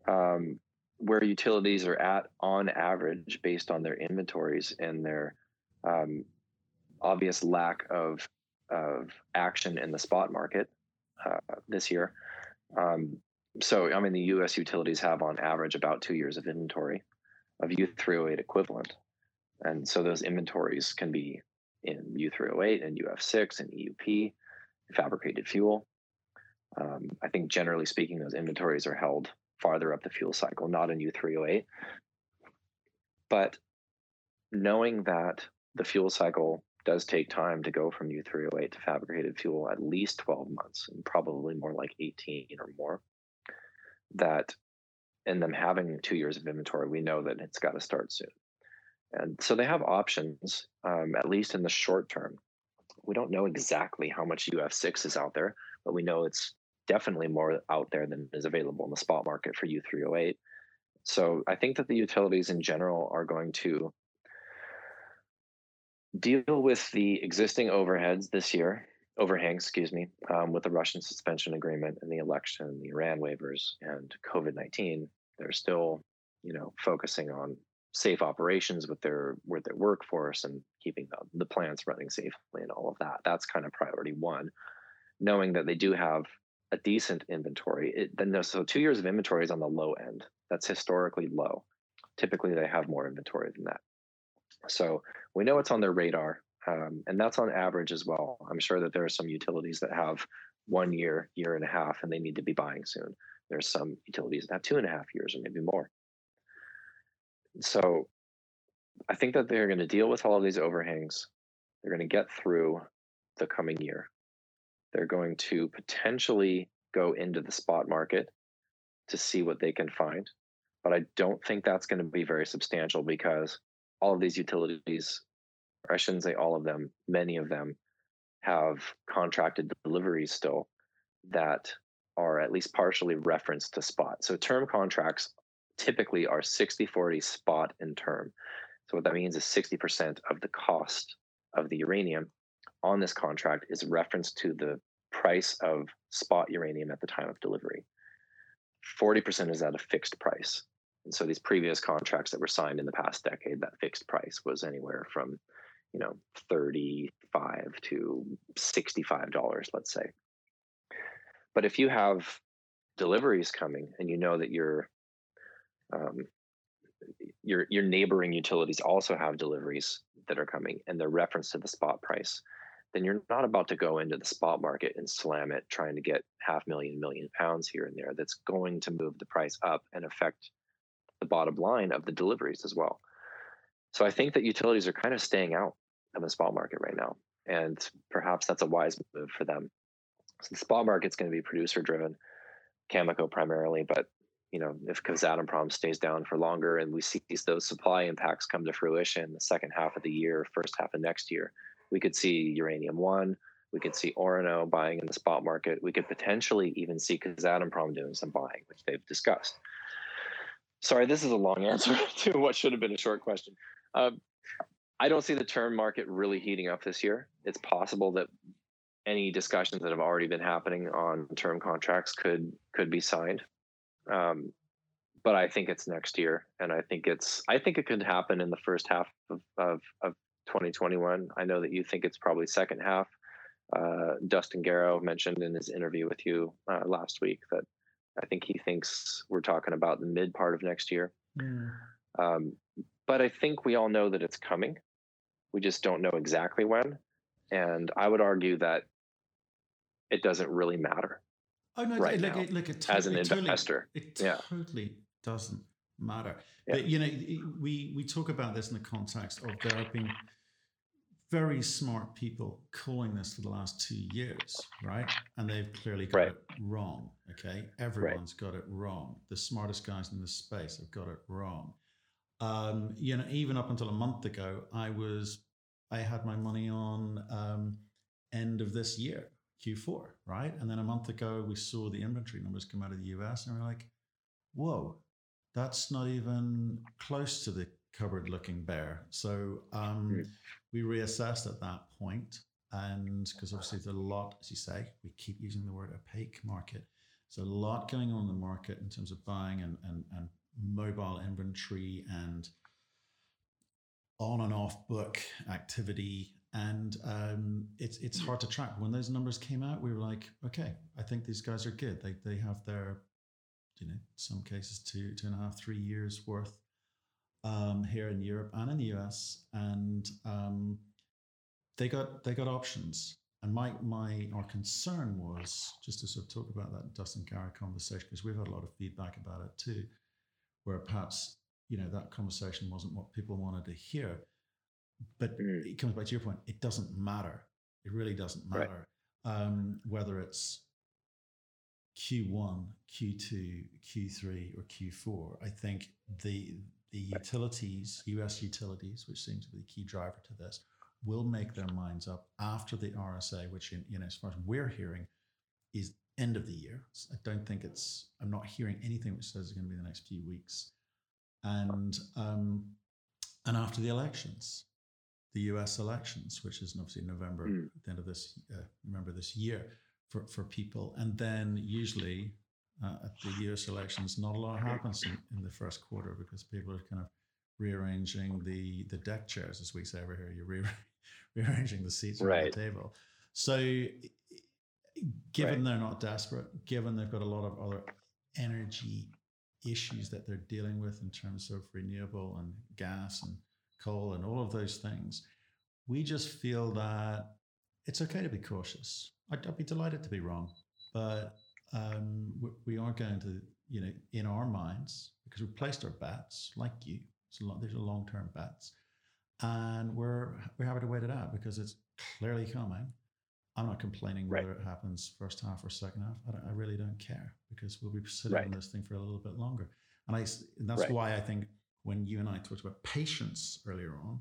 um, where utilities are at on average based on their inventories and their um, obvious lack of of action in the spot market uh, this year. Um, so, I mean, the U.S. utilities have on average about two years of inventory of U3O8 equivalent, and so those inventories can be in U3O8 and UF6 and EUP, fabricated fuel. Um, I think generally speaking, those inventories are held farther up the fuel cycle, not in U3O8. But knowing that the fuel cycle does take time to go from U3O8 to fabricated fuel, at least 12 months, and probably more like 18 or more. That, in them having two years of inventory, we know that it's got to start soon. And so they have options, um, at least in the short term. We don't know exactly how much UF6 is out there, but we know it's definitely more out there than is available in the spot market for U3O8. So I think that the utilities in general are going to deal with the existing overheads this year, overhang, excuse me, um, with the Russian suspension agreement and the election, the Iran waivers, and COVID nineteen. They're still, you know, focusing on safe operations with their with their workforce and keeping the, the plants running safely and all of that. That's kind of priority one. Knowing that they do have a decent inventory, it, then so two years of inventory is on the low end. That's historically low. Typically, they have more inventory than that. So we know it's on their radar, um, and that's on average as well. I'm sure that there are some utilities that have one year, year and a half, and they need to be buying soon. There's some utilities that have two and a half years or maybe more. So I think that they're going to deal with all of these overhangs. They're going to get through the coming year. They're going to potentially go into the spot market to see what they can find. But I don't think that's going to be very substantial because all of these utilities, I shouldn't say all of them, many of them have contracted deliveries still that are at least partially referenced to spot. So term contracts typically are 60 40 spot and term. So what that means is 60% of the cost of the uranium on this contract is referenced to the price of spot uranium at the time of delivery. 40% is at a fixed price. And so these previous contracts that were signed in the past decade, that fixed price was anywhere from, you know, 35 to $65, let's say. But if you have deliveries coming and you know that your um, your your neighboring utilities also have deliveries that are coming and they're referenced to the spot price, then you're not about to go into the spot market and slam it trying to get half million million pounds here and there. That's going to move the price up and affect the bottom line of the deliveries as well. So I think that utilities are kind of staying out of the spot market right now. And perhaps that's a wise move for them. So the spot market's going to be producer driven, Cameco primarily, but you know, if Kazatomprom stays down for longer and we see those supply impacts come to fruition in the second half of the year, first half of next year, we could see uranium one, we could see Orano buying in the spot market. We could potentially even see Kazatomprom doing some buying, which they've discussed. Sorry, this is a long answer to what should have been a short question. Um, I don't see the term market really heating up this year. It's possible that any discussions that have already been happening on term contracts could could be signed. Um, but I think it's next year, and I think it's I think it could happen in the first half of of, of 2021. I know that you think it's probably second half. Uh, Dustin Garrow mentioned in his interview with you uh, last week that I think he thinks we're talking about the mid part of next year. Mm. Um, but I think we all know that it's coming. We just don't know exactly when. And I would argue that it doesn't really matter. Oh no! Right look, now, look, it as an it investor, totally, it yeah. totally doesn't matter. Yeah. But you know, we we talk about this in the context of there have been very smart people calling this for the last two years, right? And they've clearly got right. it wrong. Okay, everyone's right. got it wrong. The smartest guys in this space have got it wrong. Um, you know, even up until a month ago, I was I had my money on um, end of this year, Q4, right? And then a month ago, we saw the inventory numbers come out of the US, and we're like, whoa, that's not even close to the cupboard looking bare. So um, mm. we reassessed at that point, and because obviously there's a lot, as you say, we keep using the word opaque market. So a lot going on in the market in terms of buying and, and, and mobile inventory and on and off book activity. And um, it's it's hard to track. When those numbers came out, we were like, okay, I think these guys are good. They they have their, you know, some cases two two and a half three years worth um, here in Europe and in the US, and um, they got they got options. And my my our concern was just to sort of talk about that Dustin Garrow conversation because we've had a lot of feedback about it too, where perhaps you know that conversation wasn't what people wanted to hear. But mm. it comes back to your point. It doesn't matter. It really doesn't matter right. um, whether it's Q1, Q2, Q3, or Q4. I think the the utilities, US utilities, which seem to be the key driver to this, will make their minds up after the RSA, which, you know, as far as we're hearing, is end of the year. I don't think it's, I'm not hearing anything which says it's going to be the next few weeks. And, um, and after the elections, the US elections, which is obviously November, mm. at the end of this, uh, November this year for, for people. And then usually uh, at the US elections, not a lot happens in, in, the first quarter because people are kind of rearranging the the deck chairs, as we say over here. You're re- rearranging the seats right. around the table. So, given right. they're not desperate, given they've got a lot of other energy issues that they're dealing with in terms of renewable and gas and coal and all of those things, we just feel that it's okay to be cautious. I'd, I'd be delighted to be wrong, but um, we are going to, you know, in our minds, because we've placed our bets, like you, so these are long term bets. and we're we're happy to wait it out because it's clearly coming. I'm not complaining Right. whether it happens first half or second half. I, don't, I really don't care because we'll be sitting on this thing for a little bit longer. And I, and that's Right. why I think when you and I talked about patience earlier on,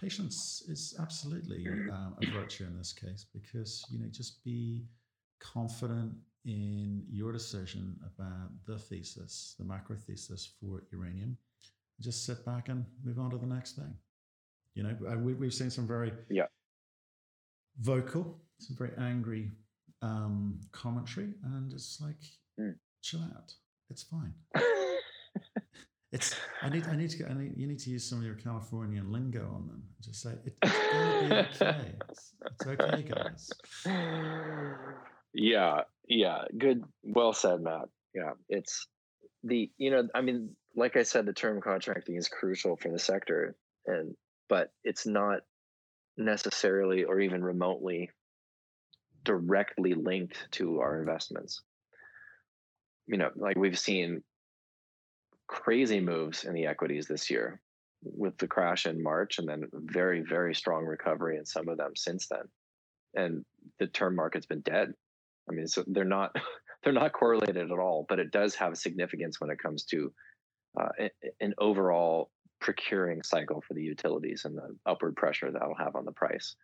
patience is absolutely um, a virtue in this case because you know just be confident in your decision about the thesis, the macro thesis for uranium. Just sit back and move on to the next thing. You know, and we, we've seen some very Yeah. vocal, some very angry um, commentary, and it's like, Mm. chill out. It's fine. It's I need I need to I need, you need to use some of your Californian lingo on them. Just say it, it's gonna be okay. It's, it's okay, guys. yeah, yeah. Good. Well said, Matt. Yeah, it's the you know I mean, like I said, the term contracting is crucial for the sector, and but it's not necessarily or even remotely directly linked to our investments. You know, like we've seen crazy moves in the equities this year with the crash in March and then very, very strong recovery in some of them since then. And the term market's been dead. I mean, so they're not they're not correlated at all, but it does have significance when it comes to uh, an overall procuring cycle for the utilities and the upward pressure that'll have on the price.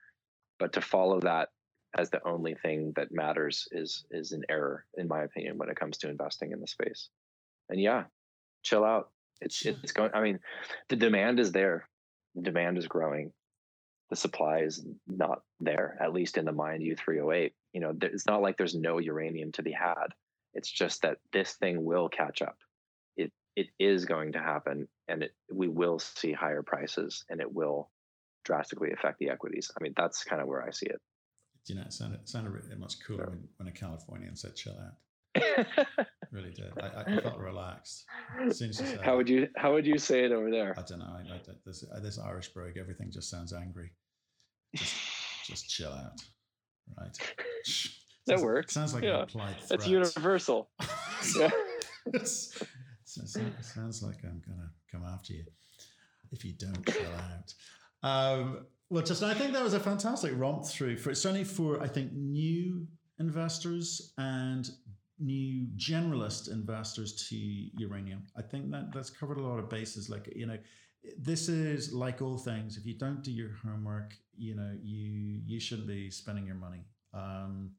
But to follow that as the only thing that matters is is an error, in my opinion, when it comes to investing in the space. And yeah, chill out. It's it's going. I mean, the demand is there. The demand is growing. The supply is not there, at least in the mine U3O8. You know, it's not like there's no uranium to be had. It's just that this thing will catch up. It it is going to happen, and it we will see higher prices, and it will drastically affect the equities. I mean, that's kind of where I see it. You know, it sounded, it sounded really much cooler Yeah. when, when a Californian said chill out. Really did. I, I felt relaxed. As soon as you said how would you how would you say it over there? I don't know. I, I, this, uh, this Irish brogue, everything just sounds angry. Just, just chill out, right? That Sounds- works. Sounds like Yeah. an implied That's universal. Yeah. It's- it's- it sounds like I'm gonna come after you if you don't chill out. Um, well, just I think that was a fantastic romp through for certainly for I think new investors and new generalist investors to uranium. I think that that's covered a lot of bases. Like you know, this is like all things. If you don't do your homework, you know you you shouldn't be spending your money. Um,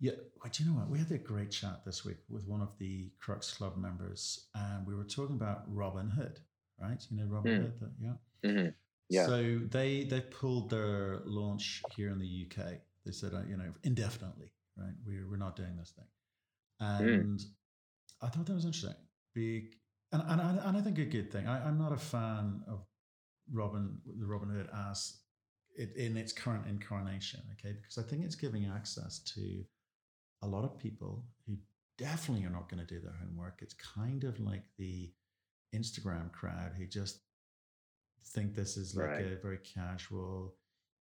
yeah, well, do you know what? We had a great chat this week with one of the Crux Club members, and we were talking about Robinhood, right? You know Robin Mm. Hood, that, yeah. hmm Yeah. So they they pulled their launch here in the UK. They said, uh, you know, indefinitely, right? We're we're not doing this thing, Mm. and I thought that was interesting. Big, and and I, and I think a good thing. I, I'm not a fan of Robin the Robinhood as it in its current incarnation, okay? Because I think it's giving access to a lot of people who definitely are not going to do their homework. It's kind of like the Instagram crowd who just think this is like Right. a very casual,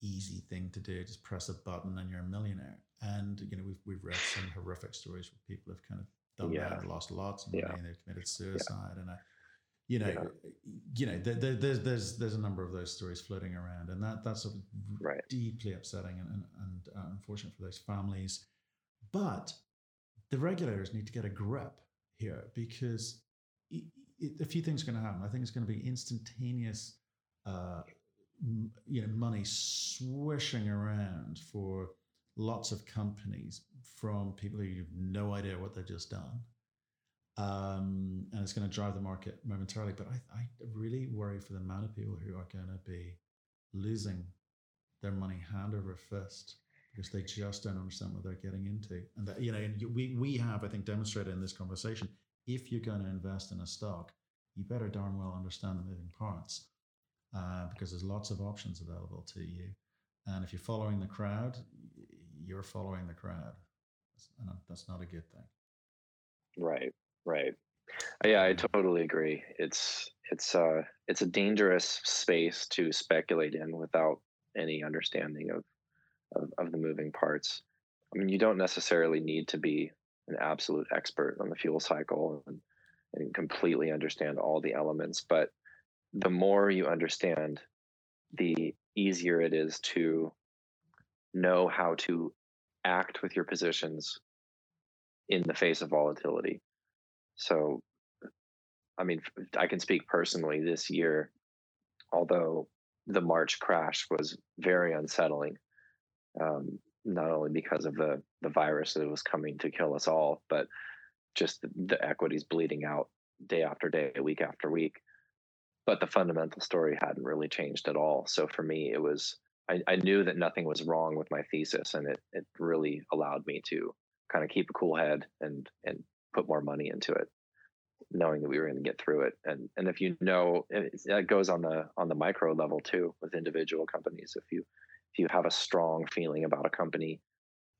easy thing to do. Just press a button and you're a millionaire. And you know, we've we've read some horrific stories where people have kind of done Yeah. that and lost lots of money Yeah. and they've committed suicide. And I, you know, Yeah. you know, there, there, there's there's there's a number of those stories floating around, and that that's Right. deeply upsetting and and, and uh, unfortunate for those families. But the regulators need to get a grip here because a few things are going to happen. I think it's going to be instantaneous, uh, m- you know, money swishing around for lots of companies from people who have no idea what they've just done. Um, and it's going to drive the market momentarily. But I, I really worry for the amount of people who are going to be losing their money hand over fist because they just don't understand what they're getting into. And that, you know, and we we have, I think, demonstrated in this conversation, if you're going to invest in a stock, you better darn well understand the moving parts uh, because there's lots of options available to you. And if you're following the crowd, you're following the crowd, and that's not a good thing. Right. Right. Yeah, I totally agree. It's it's uh it's a dangerous space to speculate in without any understanding of, of of the moving parts. I mean, you don't necessarily need to be an absolute expert on the fuel cycle and, and completely understand all the elements, but the more you understand the easier it is to know how to act with your positions in the face of volatility. So, I mean, I can speak personally this year, although the March crash was very unsettling, um, not only because of the, the virus that was coming to kill us all, but just the, the equities bleeding out day after day, week after week. But the fundamental story hadn't really changed at all. So for me, it was I, I knew that nothing was wrong with my thesis, and it it really allowed me to kind of keep a cool head and and put more money into it, knowing that we were going to get through it. And and if you know, that goes on the on the micro level too with individual companies. If you if you have a strong feeling about a company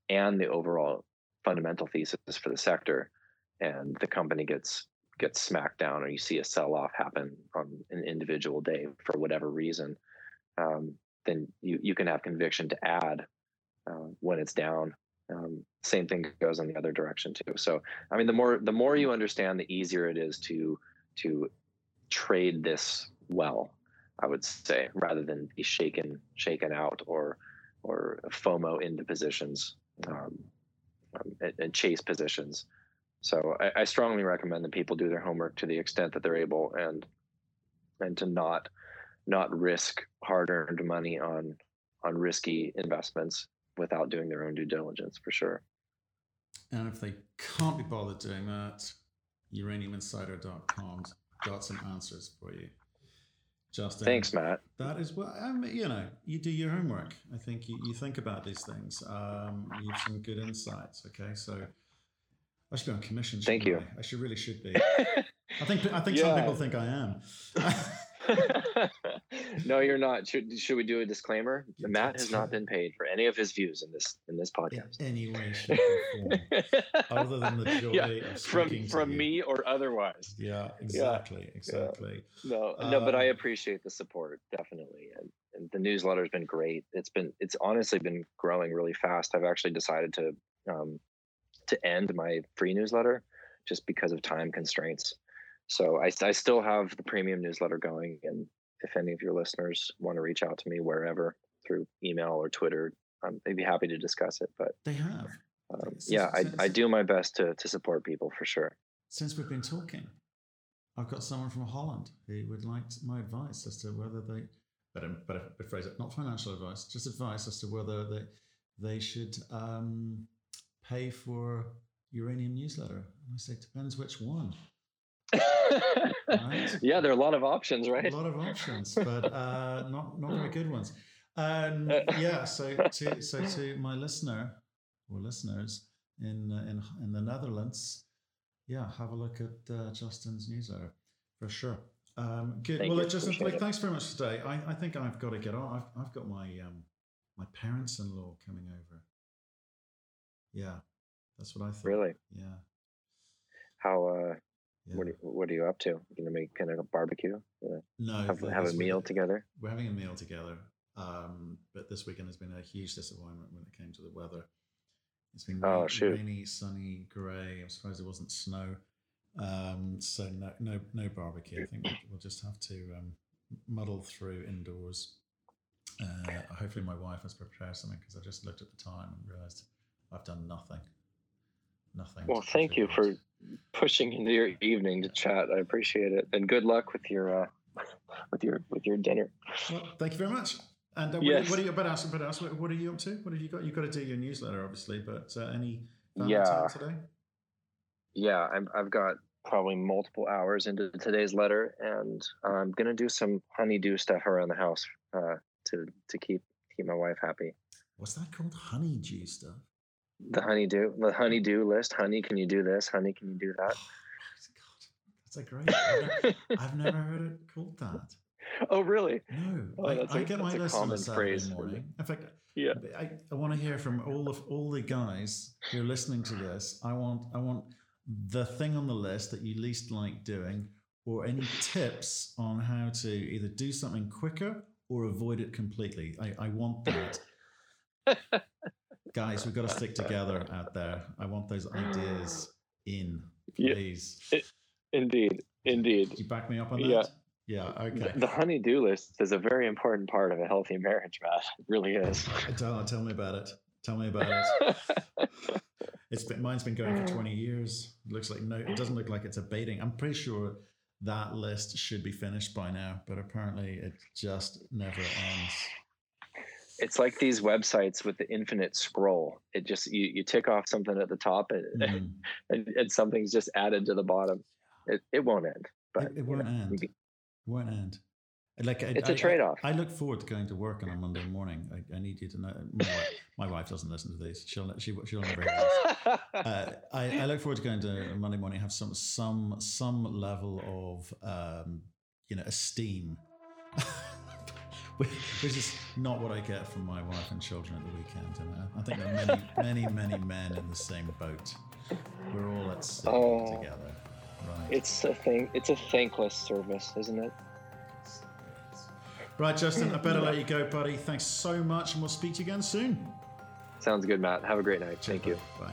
and the overall fundamental thesis for the sector, and the company gets gets smacked down, or you see a sell off happen on an individual day for whatever reason. Um, then you, you can have conviction to add uh, when it's down. Um, same thing goes in the other direction too. So, I mean, the more the more you understand, the easier it is to to trade this well. I would say, rather than be shaken shaken out or or FOMO into positions um, um, and, and, chase positions. So, I, I strongly recommend that people do their homework to the extent that they're able, and and to not not risk hard-earned money on on risky investments without doing their own due diligence for sure. And if they can't be bothered doing that, uraniuminsider.com's got some answers for you. Justin. Thanks, Matt. That is what I mean, you know, you do your homework. I think you, you think about these things. Um, you have some good insights. Okay. So I should be on commission. Thank you. I? I should really should be. I think I think yeah. some people think I am. no, you're not. Should should we do a disclaimer? Yeah, Matt has not been paid for any of his views in this in this podcast. In any way, shape, or form, other than the joy yeah, of from from me or otherwise. Yeah, exactly, yeah, exactly. No, no, but I um, appreciate the support definitely, and, and the newsletter has been great. It's been it's honestly been growing really fast. I've actually decided to um, to end my free newsletter just because of time constraints. So I, I still have the premium newsletter going. And if any of your listeners want to reach out to me wherever through email or Twitter, um, I'd be happy to discuss it. But they have. Um, yeah, I, I do my best to, to support people for sure. Since we've been talking, I've got someone from Holland who would like my advice as to whether they, but um, but, but phrase it, not financial advice, just advice as to whether they they should um, pay for uranium newsletter. And I say, depends which one right? Yeah, there are a lot of options, right? A lot of options, but uh, not not very good ones. Um, yeah, so to so to my listener or listeners in uh, in in the Netherlands, yeah, have a look at uh, Justin's newsletter for sure. Um, good. Thank well, Justin, like, thanks very much today. I, I think I've got to get on. I've, I've got my um, my parents-in-law coming over. Yeah, that's what I think. Really? Yeah. How uh yeah. What, are, what are you up to? You gonna make kind of a barbecue? No, have, have a meal together. We're having a meal together. Um, but this weekend has been a huge disappointment when it came to the weather. It's been oh, rainy, rainy, sunny, grey. I'm surprised it wasn't snow. Um, so no, no, no barbecue. I think we'll, we'll just have to um, muddle through indoors. Uh, hopefully, my wife has prepared something because I just looked at the time and realised I've done nothing. Nothing. Well, thank you for pushing into your evening to chat. I appreciate it, and good luck with your uh, with your with your dinner. Well, thank you very much. And uh, what, yes. what, are you about us? About us? What, what are you up to? What have you got? You've got to do your newsletter, obviously, but uh, any yeah today? Yeah, I'm, I've got probably multiple hours into today's letter, and I'm gonna do some honey-do stuff around the house uh, to to keep keep my wife happy. What's that called? Honeydew stuff the honey-do, the honey-do list. Honey, can you do this? Honey, can you do that? Oh, that's a great. I've never, I've never heard it called that. Oh, really? No, oh, I, I a, get my list on Saturday morning. In fact, yeah, I, I want to hear from all of all the guys who are listening to this. I want I want the thing on the list that you least like doing, or any tips on how to either do something quicker or avoid it completely. I, I want that. guys, we've got to stick together out there. I want those ideas in, please. Yeah, it, indeed, indeed. you back me up on that? Yeah. Yeah, okay. The, the honey-do list is a very important part of a healthy marriage, Matt. It really is. Uh, tell, tell me about it. Tell me about it. it's been mine's been going for uh. 20 years. It looks like no, it doesn't look like it's abating. I'm pretty sure that list should be finished by now, but apparently it just never ends. It's like these websites with the infinite scroll. It just you, you tick off something at the top and, Mm. and, and something's just added to the bottom. It, it won't end. But it, it won't know, end. we It won't end. Like I, It's a a trade-off. I, I look forward to going to work on a Monday morning. I, I need you to know. My wife, my wife doesn't listen to these. She'll she she'll never hear this. uh, I, I look forward to going to Monday morning, have some some some level of um, you know esteem, which which is not what I get from my wife and children at the weekend. And I, I think there are many many many men in the same boat. We're all at sea Oh. together, right? it's a thing. It's a thankless service, isn't it? Right, Justin. I better let you go, buddy. Thanks so much, and we'll speak to you again soon. Sounds good, Matt. Have a great night. Cheers, Thank you. Bye.